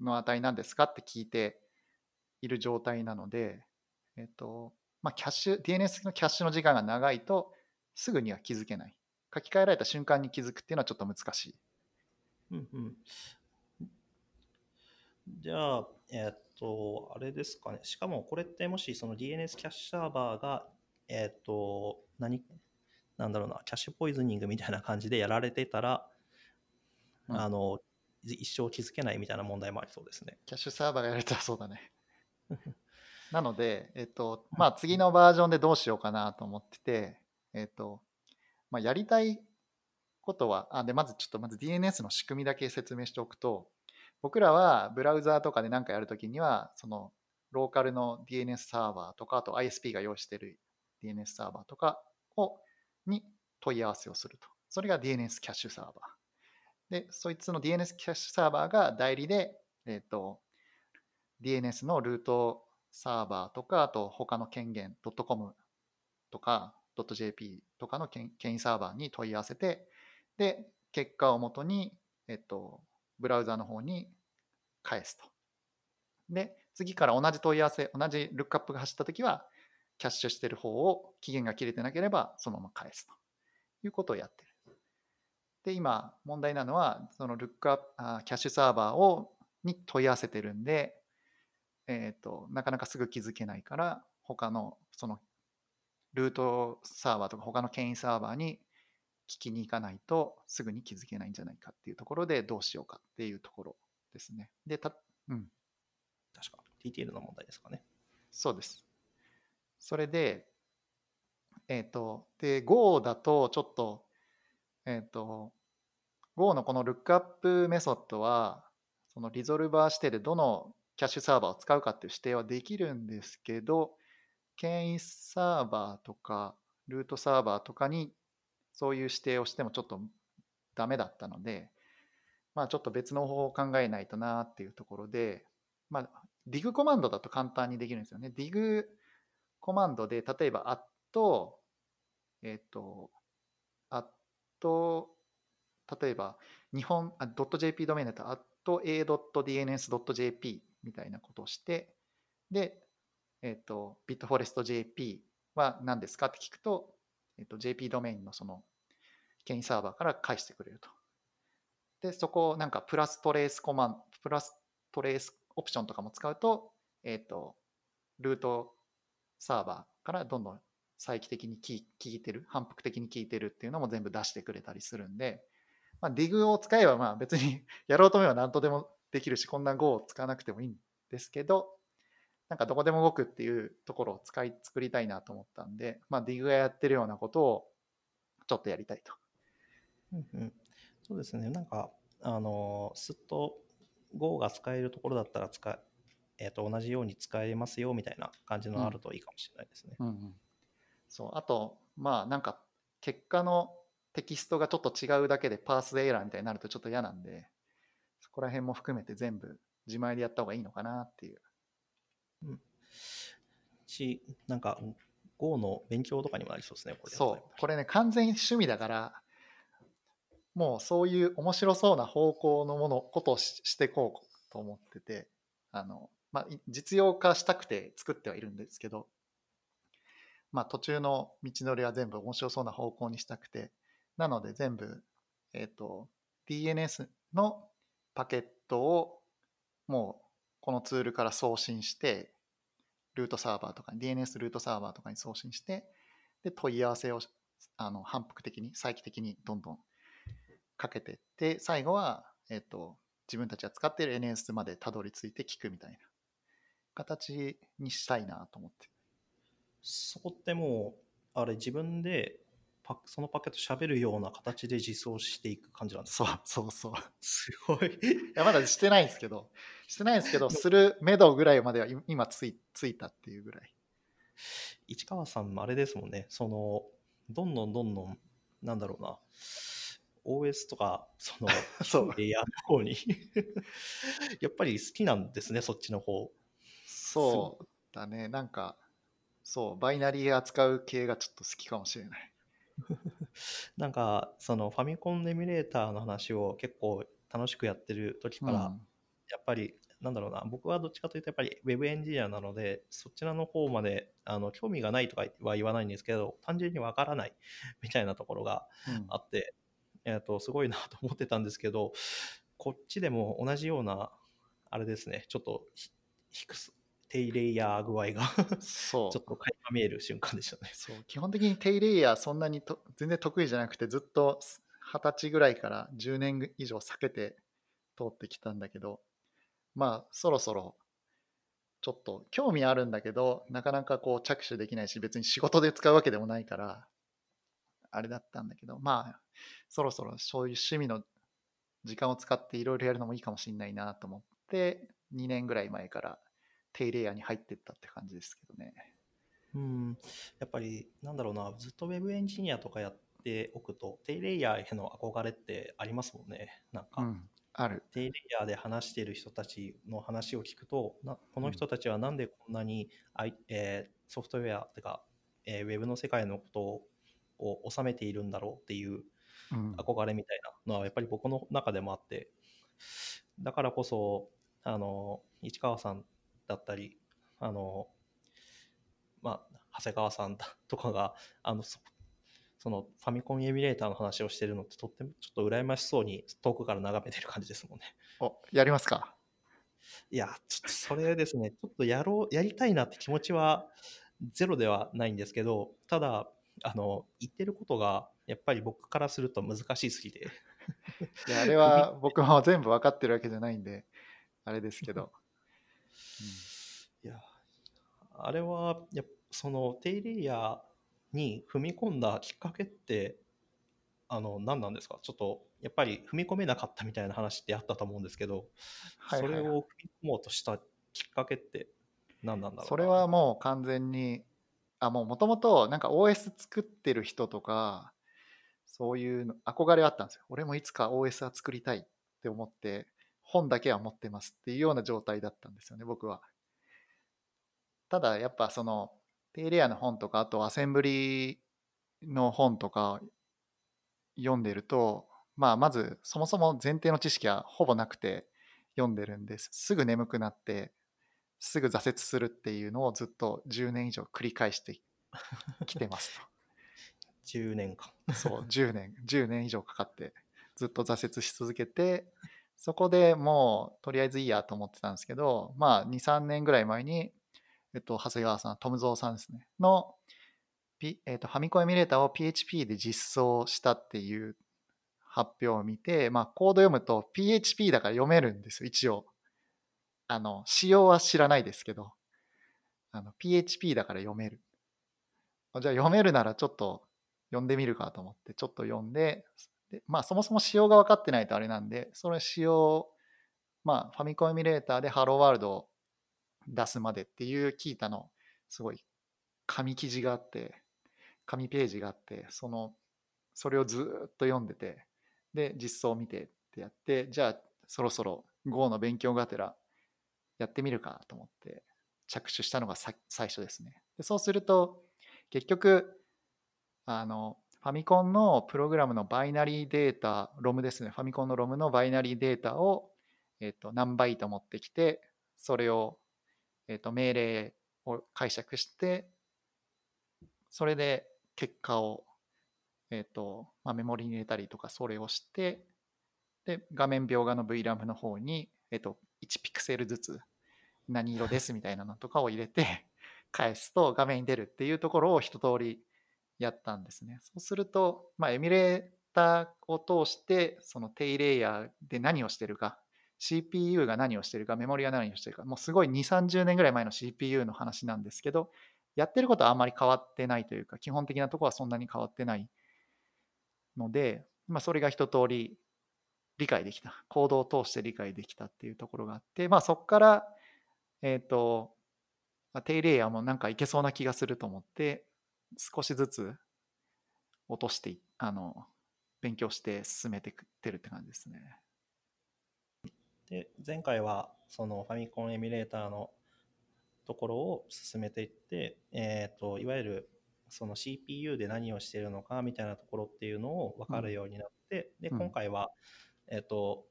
の値何ですかって聞いている状態なので、えっ、と、まあ、キャッシュ、DNS のキャッシュの時間が長いと、すぐには気づけない。書き換えられた瞬間に気づくっていうのはちょっと難しい。うんうん。じゃあ、えーっと、あれですかね。しかもこれってもしその DNS キャッシュサーバーが、えーっと、何、なんだろうな、キャッシュポイズニングみたいな感じでやられてたら、うんあの、一生気づけないみたいな問題もありそうですね。キャッシュサーバーがやられたらそうだね。なので、えっと、まあ、次のバージョンでどうしようかなと思ってて、えっと、まあ、やりたいことは、あ、で、まずちょっとまず DNS の仕組みだけ説明しておくと、僕らはブラウザーとかで何かやるときには、そのローカルの DNS サーバーとか、あと ISP が用意している DNS サーバーとかを、に問い合わせをすると。それが DNS キャッシュサーバー。で、そいつの DNS キャッシュサーバーが代理で、えっ、と、DNS のルートサーバーとか、あと他の権限 .com とか .jp とかの権威サーバーに問い合わせて、で、結果をもとに、えっと、ブラウザの方に返すと。で、次から同じ問い合わせ、同じルックアップが走ったときは、キャッシュしてる方を期限が切れてなければ、そのまま返すということをやってる。で、今、問題なのは、そのルックアップ、キャッシュサーバーをに問い合わせてるんで、えっ、と、なかなかすぐ気づけないから、他の、その、ルートサーバーとか他の権威サーバーに聞きに行かないとすぐに気づけないんじゃないかっていうところでどうしようかっていうところですね。で、た、うん、確か。TTL の問題ですかね。そうです。それで、えっ、と、で、Go だとちょっと、えっ、と、Go のこのルックアップメソッドは、そのリゾルバー指定でどのキャッシュサーバーを使うかっていう指定はできるんですけど、権威サーバーとか、ルートサーバーとかにそういう指定をしてもちょっとダメだったので、まあちょっと別の方法を考えないとなっていうところで、まあ dig コマンドだと簡単にできるんですよね。dig コマンドで、例えば、at、えっ、と、at、例えば、日本、あ .jp ドメインだと、a.dns.jp みたいなことをして、で、えっ、と、bitforest.jp は何ですかって聞くと、えっ、と、JP ドメインのその、権威サーバーから返してくれると。で、そこをなんかプラストレースコマンド、プラストレースオプションとかも使うと、えっ、と、ルートサーバーからどんどん再帰的に聞聞いてる、反復的に聞いてるっていうのも全部出してくれたりするんで、まあ、dig を使えばまあ別に やろうと思えば何とでもできるし、こんな Go を使わなくてもいいんですけど、なんかどこでも動くっていうところを使い、作りたいなと思ったんで、まあ dig がやってるようなことをちょっとやりたいと。うんうん、そうですね。なんか、あの、すっと Go が使えるところだったら使え、えー、と同じように使えますよみたいな感じのあるといいかもしれないですね。うんうん、そうあとまあなんか結果のテキストがちょっと違うだけでパースエラーみたいになるとちょっと嫌なんでそこら辺も含めて全部自前でやった方がいいのかなっていう。し、なんか Go の勉強とかにもなりそうですね、これでそう。これね完全に趣味だからもうそういう面白そうな方向のものことをししていこうと思っててあの、まあ、い実用化したくて作ってはいるんですけど、まあ、途中の道のりは全部面白そうな方向にしたくてなので全部、えっ、と DNS のパケットをもうこのツールから送信してルートサーバーとか DNS ルートサーバーとかに送信してで問い合わせをあの反復的に再帰的にどんどんかけてって最後は、えっと自分たちが使っている NS までたどり着いて聞くみたいな形にしたいなと思って。そこってもう、あれ自分でパそのパケット喋るような形で実装していく感じなんですそうかそうそう。すごい。いやまだしてないんですけど。してないんですけどするめどぐらいまではい今ついついたっていうぐらい。市川さんもあれですもんね、その、どんどんどんどん、なんだろうな、OS とか、その、そう。レイヤーの方に。やっぱり好きなんですね、そっちの方。そうだね。なんかそうバイナリー扱う系がちょっと好きかもしれない なんか、そのファミコンエミュレーターの話を結構楽しくやってる時から、うん。やっぱり、なんだろうな、僕はどっちかというとやっぱり Web エンジニアなので、そちらの方まであの興味がないとかは言わないんですけど、単純にわからないみたいなところがうん。あって、えー、とすごいなと思ってたんですけど、こっちでも同じような、あれですね、ちょっとひ低す低レイヤー具合がそうちょっと垣間見える瞬間でしたね。そう基本的に低レイヤーそんなにと全然得意じゃなくてずっと二十歳ぐらいから10年以上避けて通ってきたんだけどまあそろそろちょっと興味あるんだけどなかなかこう着手できないし別に仕事で使うわけでもないからあれだったんだけどまあそろそろそういう趣味の時間を使っていろいろやるのもいいかもしれないなと思って2年ぐらい前から低レイヤーに入ってったって感じですけどね。うん、やっぱりなんだろうな、ずっと Web エンジニアとかやっておくと、低レイヤーへの憧れってありますもんね。なんか、うん、ある。低レイヤーで話している人たちの話を聞くと、なこの人たちはなんでこんなに、あいえーソフトウェアとか、えー、Web の世界のことを収めているんだろうっていううん憧れみたいなのはやっぱり僕の中でもあってだからこそあの市川さんだったりあのまあ長谷川さんだとかがあのそそのファミコンエミュレーターの話をしてるのってとってもちょっと羨ましそうに遠くから眺めてる感じですもんね。おやりますか？いやちょっとそれですね。ちょっとやろうやりたいなって気持ちはゼロではないんですけどただあの言ってることがやっぱり僕からすると難しすぎて。いやあれは僕も全部分かってるわけじゃないんであれですけど、いや、あれは、やその低レイヤーに踏み込んだきっかけって、あの、何なんですか？ちょっと、やっぱり踏み込めなかったみたいな話ってあったと思うんですけど、はいはい。それを踏み込もうとしたきっかけって何なんだろうな？それはもう完全にあもうもともとなんか OS 作ってる人とかそういうの憧れあったんですよ。俺もいつか OS は作りたいって思って本だけは持ってますっていうような状態だったんですよね僕は。ただやっぱその低レイヤーの本とかあとアセンブリの本とか読んでるとまあまずそもそも前提の知識はほぼなくて読んでるんです。すぐ眠くなってすぐ挫折するっていうのをずっと10年以上繰り返して きてます10年間。とそう10年10年以上かかってずっと挫折し続けてそこでもうとりあえずいいやと思ってたんですけどまあ23年ぐらい前に、えっと、長谷川さんトムゾウさんですねの、えっと、ファミコンエミュレーターを PHP で実装したっていう発表を見て、まあ、コード読むと PHP だから読めるんですよ一応。あの仕様は知らないですけど。あの PHP だから読める。じゃあ読めるならちょっと読んでみるかと思ってちょっと読んででまあそもそも仕様が分かってないとあれなんでそれ仕様まあファミコンエミュレーターでハローワールドを出すまでっていう聞いたのすごい紙記事があって紙ページがあってそのそれをずっと読んでてで実装を見てってやってじゃあそろそろ Go の勉強がてらやってみるかと思って着手したのが最初ですね。でそうすると結局あのファミコンのプログラムのバイナリーデータ、ROM ですね。ファミコンの ROM のバイナリーデータを、えっと何バイト持ってきて、それを、えっと命令を解釈して、それで結果を、えっとまあ、メモリに入れたりとか、それをして、で、画面描画の VRAM の方に、えっと1ピクセルずつ何色ですみたいなのとかを入れて、返すと画面に出るっていうところを一通りやったんですね。そうすると、まあ、エミュレーターを通して、その低レイヤーで何をしてるか、CPU が何をしてるか、メモリが何をしてるか、もうすごい2、30年ぐらい前の CPU の話なんですけど、やってることはあんまり変わってないというか、基本的なところはそんなに変わってないので、まあ、それが一通り理解できた。コードを通して理解できたっていうところがあって、まあ、そこから、えっ、と、低レイヤーもなんかいけそうな気がすると思って、少しずつ落としていあの勉強して進めてってるって感じですね。で前回はそのファミコンエミュレーターのところを進めていって、えー、といわゆるその CPU で何をしているのかみたいなところっていうのを分かるようになって、でうん今回は、えー、と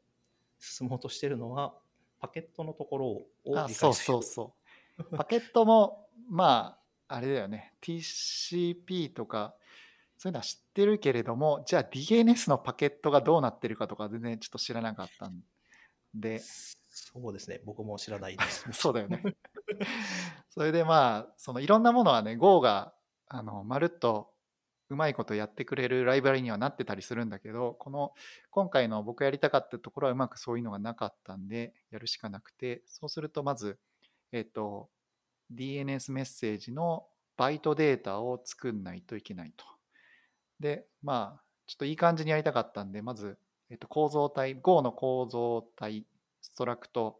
進もうとしているのはパケットのところをあそうそうそう。パケットも、まあ、あれだよね。TCP とか、そういうのは知ってるけれども、じゃあ DNS のパケットがどうなってるかとか全然ちょっと知らなかったんで。そうですね。僕も知らないです。そうだよね。それでまあ、そのいろんなものはね、Go があのまるっとうまいことやってくれるライブラリにはなってたりするんだけど、この今回の僕やりたかったところはうまくそういうのがなかったんで、やるしかなくて、そうするとまず、えっ、と、DNS メッセージのバイトデータを作んないといけないと。で、まあ、ちょっといい感じにやりたかったんで、まず、えっ、と、構造体、Go の構造体、ストラクト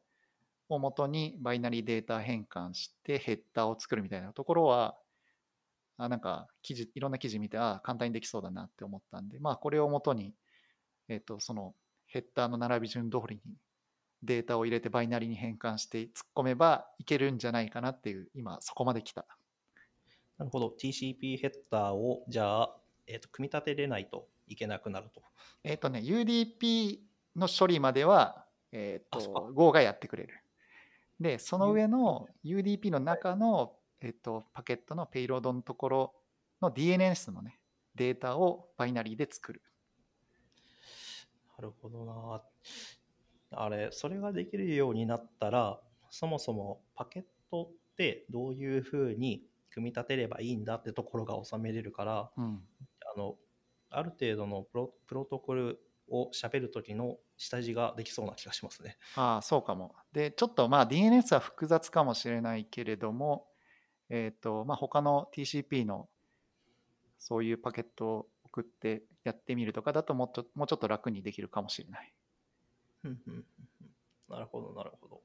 をもとにバイナリーデータ変換してヘッダーを作るみたいなところは、あなんか記事、いろんな記事見て、あ簡単にできそうだなって思ったんで、まあこれをもとに、えっ、と、そのヘッダーの並び順通りにデータを入れてバイナリーに変換して突っ込めばいけるんじゃないかなっていう、今そこまで来た。なるほど。TCP ヘッダーを、じゃあ、えっ、と、組み立てれないといけなくなると。えっ、とね、UDP の処理までは、えっ、あそっかと、Go がやってくれる。で、その上の UDP の中の、えっ、と、パケットのペイロードのところの DNS のね、データをバイナリーで作る。なるほどな。あれ、それができるようになったら、そもそもパケットってどういうふうに組み立てればいいんだってところが収めれるから、うん。あの、ある程度のプロプロトコルを喋る時の下地ができそうな気がしますね。ああ、そうかも。で、ちょっとまあ DNS は複雑かもしれないけれども、えっ、と、まあ他の TCP のそういうパケットを送ってやってみるとかだともっともうちょっと楽にできるかもしれない。なるほど、なるほど。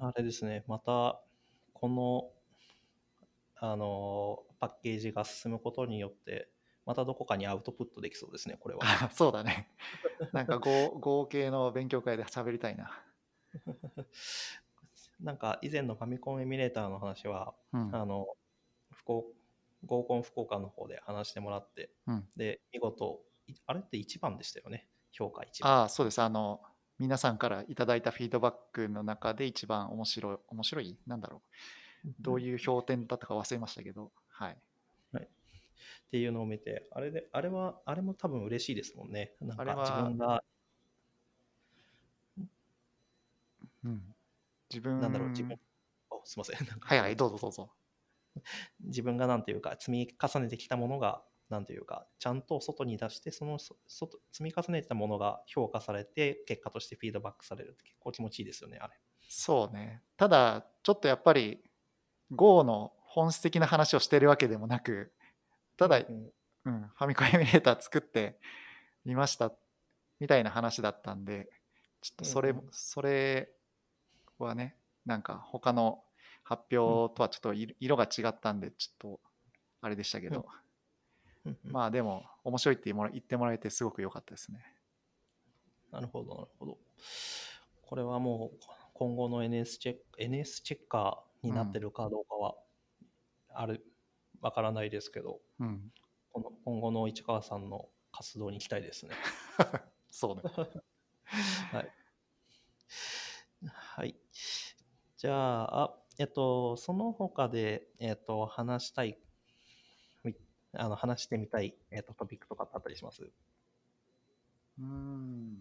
あれですね、また、この、あの、パッケージが進むことによって、またどこかにアウトプットできそうですね、これは。あそうだね。なんか合 合計の勉強会で喋りたいな。なんか以前のファミコンエミュレーターの話は、うん。あの、福岡合コン福岡の方で話してもらって、うん、で、見事、いあれって1番でしたよね、評価1番。ああ、そうです。あの、皆さんからいただいたフィードバックの中で一番面白い、面白い？なんだろう。どういう評点だったか忘れましたけど、はい。っていうのを見て、あれで、あれは、あれも多分嬉しいですもんね。なんか自分が、うん。自分、なんだろう、自分、あすいません。なんかはいはい、どうぞどうぞ。自分がなんていうか、積み重ねてきたものが、なんていうか、ちゃんと外に出して、そのそ外積み重ねたものが評価されて、結果としてフィードバックされるって結構気持ちいいですよね、あれ。そうね。ただ、ちょっとやっぱり Go の本質的な話をしてるわけでもなく、ただ、うんうん、ファミコンエミュレーター作ってみましたみたいな話だったんで、ちょっとそれ、うんうんそれはね、なんか他の発表とはちょっと色色が違ったんで、ちょっとあれでしたけど、うんうんまあでも面白いって言ってもら言ってもらえてすごく良かったですね。なるほど、なるほど。これはもう今後の NS チェック NS チェッカーになってるかどうかは、ある、わからないですけど、うん。この今後の市川さんの活動に期待ですね。そうね。はい。はい。じゃあ、えっと、その他で、えっと、話したい、みあの話してみたい、えっと、トピックとかってあったりします？うーん。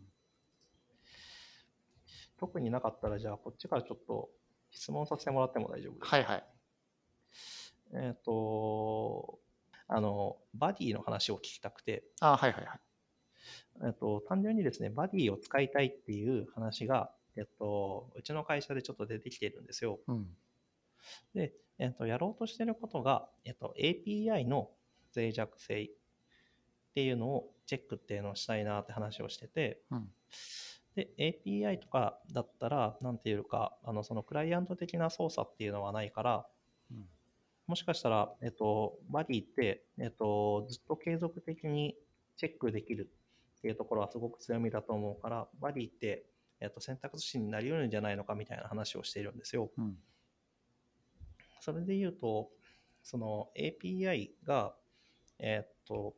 特になかったら、じゃあ、こっちからちょっと質問させてもらっても大丈夫ですか？はいはい。えっ、と、あの、バディの話を聞きたくて、あはいはいはい。えっと、単純にですね、バディを使いたいっていう話が、えっと、うちの会社でちょっと出てきてるんですよ。うん。で、えっと、やろうとしてることが、えっと、API の脆弱性っていうのをチェックっていうのをしたいなって話をしてて、うん。で、API とかだったら、なんていうか、あの、そのクライアント的な操作っていうのはないから、うんもしかしたら、えっと、バディって、えっと、ずっと継続的にチェックできるっていうところはすごく強みだと思うから、バディって、えっと、選択肢になり得るんじゃないのかみたいな話をしているんですよ。うん。それで言うと、その API が、えっと、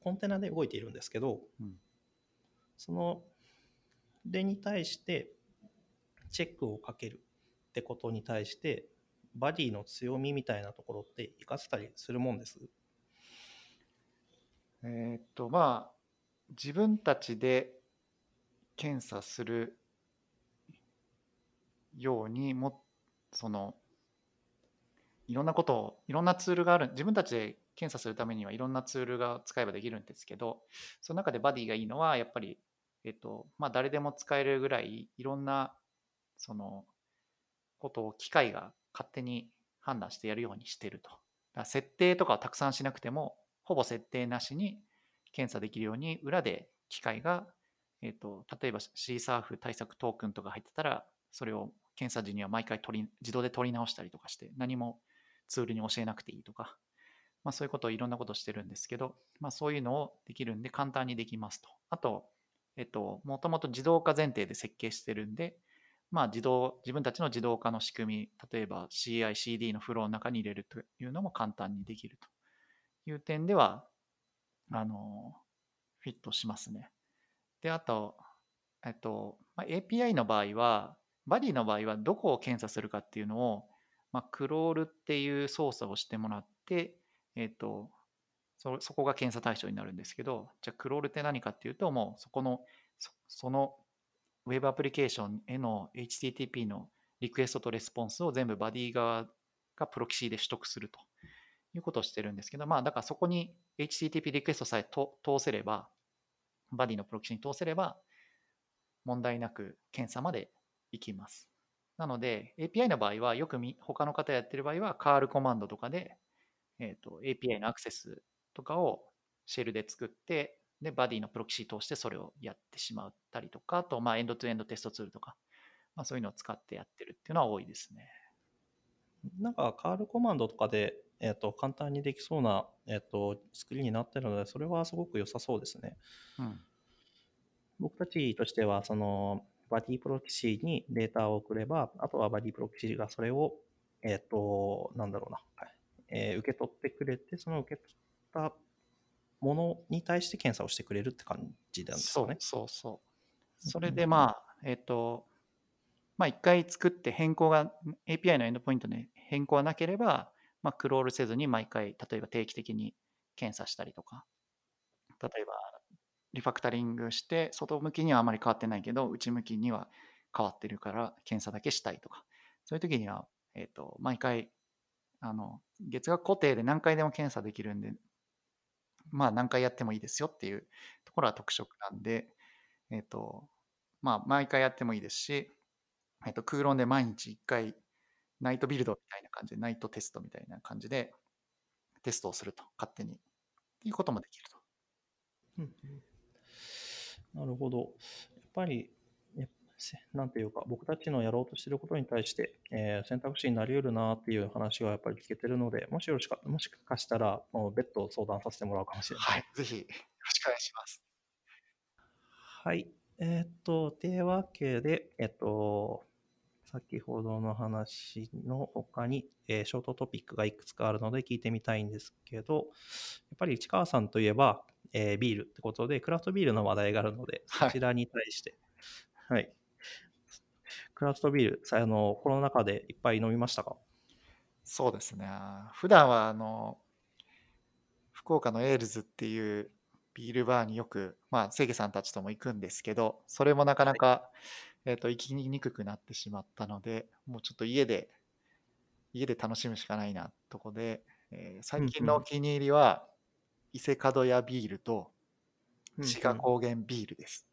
コンテナで動いているんですけど、うん。その、でに対して、チェックをかけるってことに対してバディの強みみたいなところって活かせたりするもんです？えーっとまあ自分たちで検査するようにもそのいろんなことをいろんなツールがある自分たちで検査するためにはいろんなツールが使えばできるんですけどその中でバディがいいのはやっぱり、えっとまあ、誰でも使えるぐらいいろんなそのことを機械が勝手に判断してやるようにしてると。だ設定とかをたくさんしなくてもほぼ設定なしに検査できるように裏で機械が、えっと例えば C サーフ対策トークンとか入ってたらそれを検査時には毎回取り自動で取り直したりとかして何もツールに教えなくていいとか、まあ、そういうことをいろんなことをしてるんですけど、まあ、そういうのをできるんで簡単にできますと。あと、えっと、もともと自動化前提で設計してるんで、まあ、自動自分たちの自動化の仕組み、例えば CI、CD のフローの中に入れるというのも簡単にできるという点では、あの、フィットしますね。で、あと、えっと、まあ、API の場合は、バディの場合はどこを検査するかっていうのを、まあ、クロールっていう操作をしてもらって、えっと、そそこが検査対象になるんですけど、じゃあクロールって何かっていうと、もうそこの、そその Web アプリケーションへの HTTP のリクエストとレスポンスを全部 VAddy 側がプロキシーで取得するということをしてるんですけど、まあ、だからそこに HTTP リクエストさえと通せれば、 VAddy のプロキシーに通せれば、問題なく検査まで行きます。なので、API の場合は、よくみ他の方やってる場合は、 curl コマンドとかで、えー、と API のアクセスとかをシェルで作って、で、 VAddy のプロキシー通してそれをやってしまったりとか、あと、まあ、 end-to-end テストツールとか、まあ、そういうのを使ってやってるっていうのは多いですね。なんか curl コマンドとかで、えー、と簡単にできそうな、えー、と作りになってるのでそれはすごく良さそうですね。うん。僕たちとしてはその VAddy プロキシーにデータを送ればあとは VAddy プロキシーがそれをえっ、となんだろうな、えー受け取ってくれてその受け取ったものに対して検査をしてくれるって感じなんですそうかね。そうそう。うんそれでまあ、えっ、と、まあ一回作って変更が、API のエンドポイントで変更がなければ、まあクロールせずに毎回、例えば定期的に検査したりとか、例えばリファクタリングして、外向きにはあまり変わってないけど、内向きには変わってるから検査だけしたいとか、そういう時には、えっ、と、毎回、あの、月額固定で何回でも検査できるんで、まあ何回やってもいいですよっていうところは特色なんで、えっ、と、まあ毎回やってもいいですし、えっ、と、空論で毎日1回、ナイトビルドみたいな感じで、ナイトテストみたいな感じで、テストをすると、勝手に。っていうこともできると。うんなるほど。やっぱり、なんていうか、僕たちのやろうとしていることに対して、えー選択肢になり得るなっていう話がやっぱり聞けてるので、もしよろしかもしかしたら、もう別途相談させてもらうかもしれない。はい。ぜひ、よろしくお願いします。はい。えーっと、というわけで、えっと、先ほどの話の他に、えーショートトピックがいくつかあるので聞いてみたいんですけど、やっぱり市川さんといえば、えービールってことで、クラフトビールの話題があるので、はいそちらに対して、はい。クラフトビール、さあのコロナ禍でいっぱい飲みましたか？そうですね。普段は、あの、福岡のエールズっていうビールバーによく、まあ、清家さんたちとも行くんですけど、それもなかなか、えっ、と、行きにくくなってしまったので、もうちょっと家で、家で楽しむしかないな、とこで、えー最近のお気に入りは、伊勢門屋ビールと志賀高原ビールです。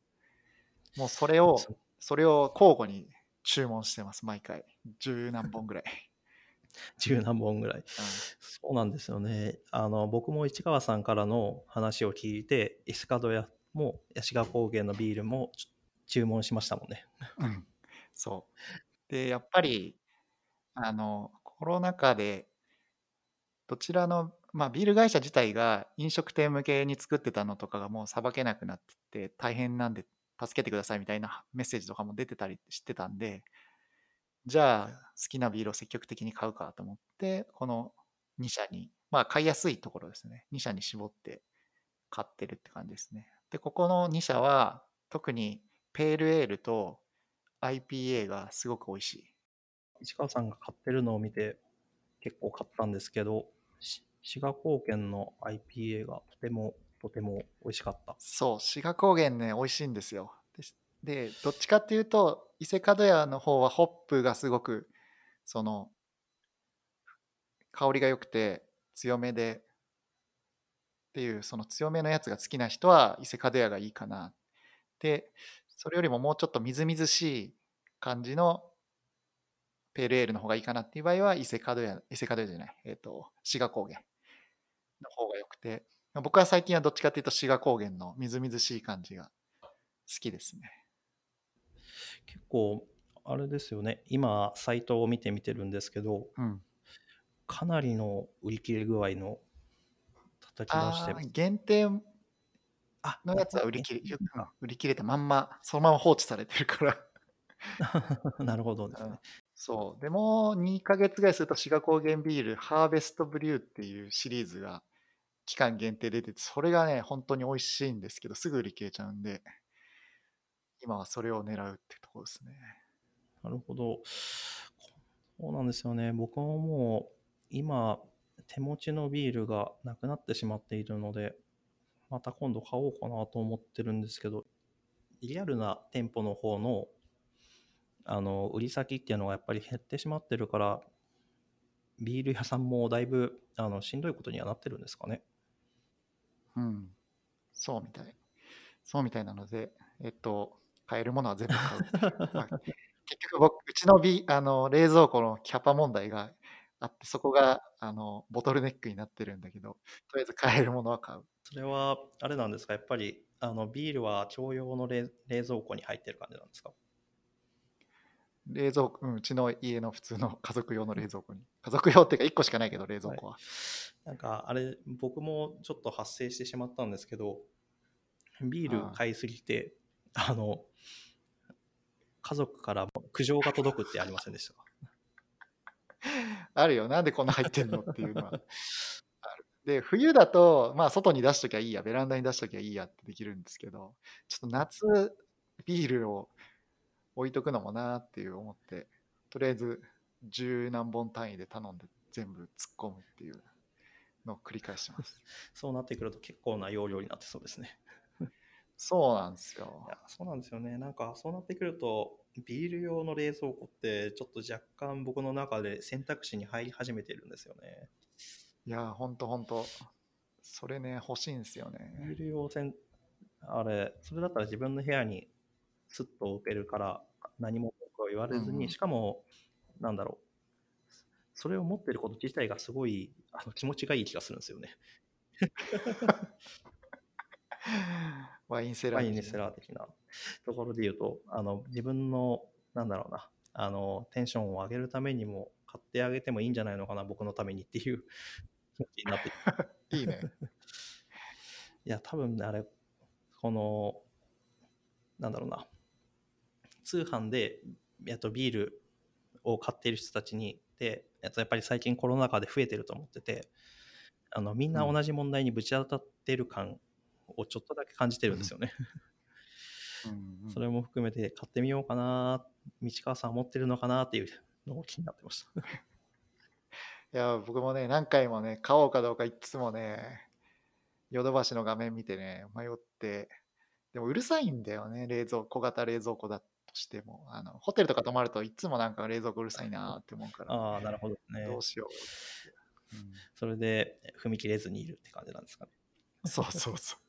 もうそれを、それを交互に注文してます、毎回。十何本ぐらい。十何本ぐらい。うんそうなんですよね。あの僕も市川さんからの話を聞いて、エスカドヤもヤシガ高原のビールもち注文しましたもんね。うん、そう。で、やっぱり、あの、コロナ禍で、どちらの、まあ、ビール会社自体が飲食店向けに作ってたのとかがもうさばけなくなってて、大変なんで助けてくださいみたいなメッセージとかも出てたりしてたんで、じゃあ、好きなビールを積極的に買うかと思って、この2社に、まあ、買いやすいところですね。2社に絞って買ってるって感じですね。で、ここの2社は、特にペールエールと IPA がすごく美味しい。市川さんが買ってるのを見て結構買ったんですけど、し滋賀高原の IPA がとてもとても美味しかった。そう、志賀高原ね、美味しいんですよ。で、どっちかっていうと、伊勢門屋の方はホップがすごく、その、香りが良くて強めで、っていう、その強めのやつが好きな人は伊勢門屋がいいかな。で、それよりももうちょっとみずみずしい感じのペールエールの方がいいかなっていう場合は伊勢門屋、伊勢門屋じゃない、えっ、と、志賀高原の方が良くて、僕は最近はどっちかっていうと志賀高原のみずみずしい感じが好きですね。結構あれですよね今サイトを見てみてるんですけどうん。かなりの売り切れ具合の叩き出してああ、限定あのやつは売り切れ、うん売り切れたまんま、そのまま放置されてるから。なるほどですねうんそう。でも、2ヶ月ぐらいすると、志賀高原ビール、ハーベストブリューっていうシリーズが期間限定で出てて、それがね、本当に美味しいんですけど、すぐ売り切れちゃうんで、今はそれを狙うってとこですね。なるほど。そうなんですよね。僕ももう今手持ちのビールがなくなってしまっているのでまた今度買おうかなと思ってるんですけどリアルな店舗の方のあの売り先っていうのがやっぱり減ってしまってるからビール屋さんもだいぶあのしんどいことにはなってるんですかね。うん。そうみたい。そうみたいなので、えっと、買えるものは全部買う。ま あ結局僕、うちのビあの冷蔵庫のキャパ問題があって、そこがあのボトルネックになってるんだけど、とりあえず買えるものは買う。それはあれなんですか？やっぱりあのビールは共用の冷冷蔵庫に入ってる感じなんですか？冷蔵庫、うん、うちの家の普通の家族用の冷蔵庫に。家族用っていうか1個しかないけど、冷蔵庫は。なんかあれ僕もちょっと発生してしまったんですけどビール買いすぎてあの家族からも苦情が届くってありませんでしたか？あるよ。なんでこんな入ってんのっていうのは。で、冬だと、まあ、外に出しときゃいいや、ベランダに出しときゃいいやってできるんですけど、ちょっと夏、ビールを置いとくのもなーっていう思って、とりあえず十何本単位で頼んで全部突っ込むっていうのを繰り返してます。そうなってくると結構な容量になってそうですね そうなんですいよ。やそうなんですよねなんかそうなってくるとビール用の冷蔵庫ってちょっと若干僕の中で選択肢に入り始めてるんですよねいやー、ほんとほんと。それね、欲しいんですよビーね。ル用せんあれそれだったら自分の部屋にスッと置けるから何も文句を言われずに、うんうん。しかもなんだろう。それを持ってること自体がすごいあの気持ちがいい気がするんですよね。ワインセラー的な。ワインセラー的な。ところで言うとあの自分のなんだろうな。あのテンションを上げるためにも買ってあげてもいいんじゃないのかな僕のためにっていう。気持ちになっていいね。いや、多分ね、あれ、この、なんだろうな、通販で、えっと、ビールを買っている人たちに、で、えっと、やっぱり最近コロナ禍で増えてると思ってて、あのみんなうん同じ問題にぶち当たってる感をちょっとだけ感じてるんですよね。うんうん それも含めて買ってみようかな、道川さん持ってるのかなっていうのを気になってました。いや、僕もね、何回もね、買おうかどうかいつもね、ヨドバシの画面見てね、迷って、でもうるさいんだよね、冷蔵小型冷蔵庫だとしても。あのホテルとか泊まるといつもなんか冷蔵庫うるさいなって思うから、ああ、なるほどね。どうしよううんそれで踏み切れずにいるって感じなんですかね。そうそうそう。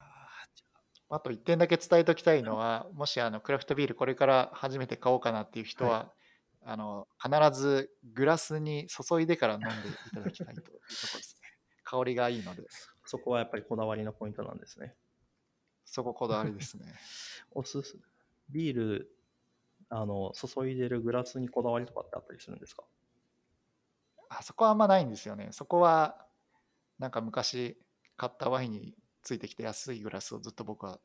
あと1点だけ伝えておきたいのは、もしあのクラフトビールこれから初めて買おうかなっていう人は、あの必ずグラスに注いでから飲んでいただきたいというところですね。香りがいいので、そこはやっぱりこだわりのポイントなんですね。そここだわりですね。おすすビールあの注いでるグラスにこだわりとかってあったりするんですか？あそこはあんまないんですよね。そこはなんか昔買ったワインについてきて安いグラスをずっと僕は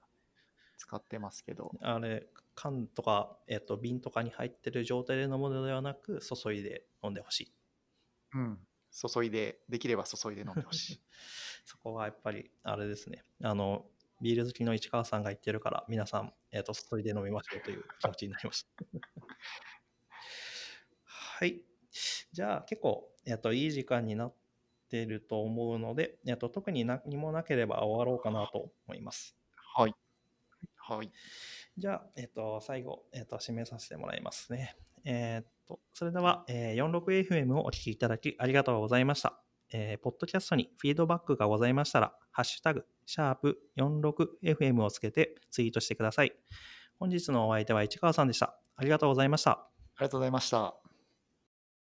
使ってますけど、あれ缶とか、えっと瓶とかに入ってる状態で飲むのではなく注いで飲んでほしいうん、注いで、できれば注いで飲んでほしい。そこはやっぱりあれですねあのビール好きの市川さんが言ってるから、皆さん、えっ、と、それで飲みましょうという気持ちになりました。はい。じゃあ、結構、えっ、と、いい時間になってると思うので、えっ、と、特に何もなければ終わろうかなと思います。はい。はい。じゃあ、えっ、と、最後、えっ、と、締めさせてもらいますね。えっ、と、それでは、えー 46FM をお聞きいただきありがとうございました。えーポッドキャストにフィードバックがございましたら、ハッシュタグ、シャープ 46FM をつけてツイートしてください。本日のお相手は市川さんでした。ありがとうございました。ありがとうございました。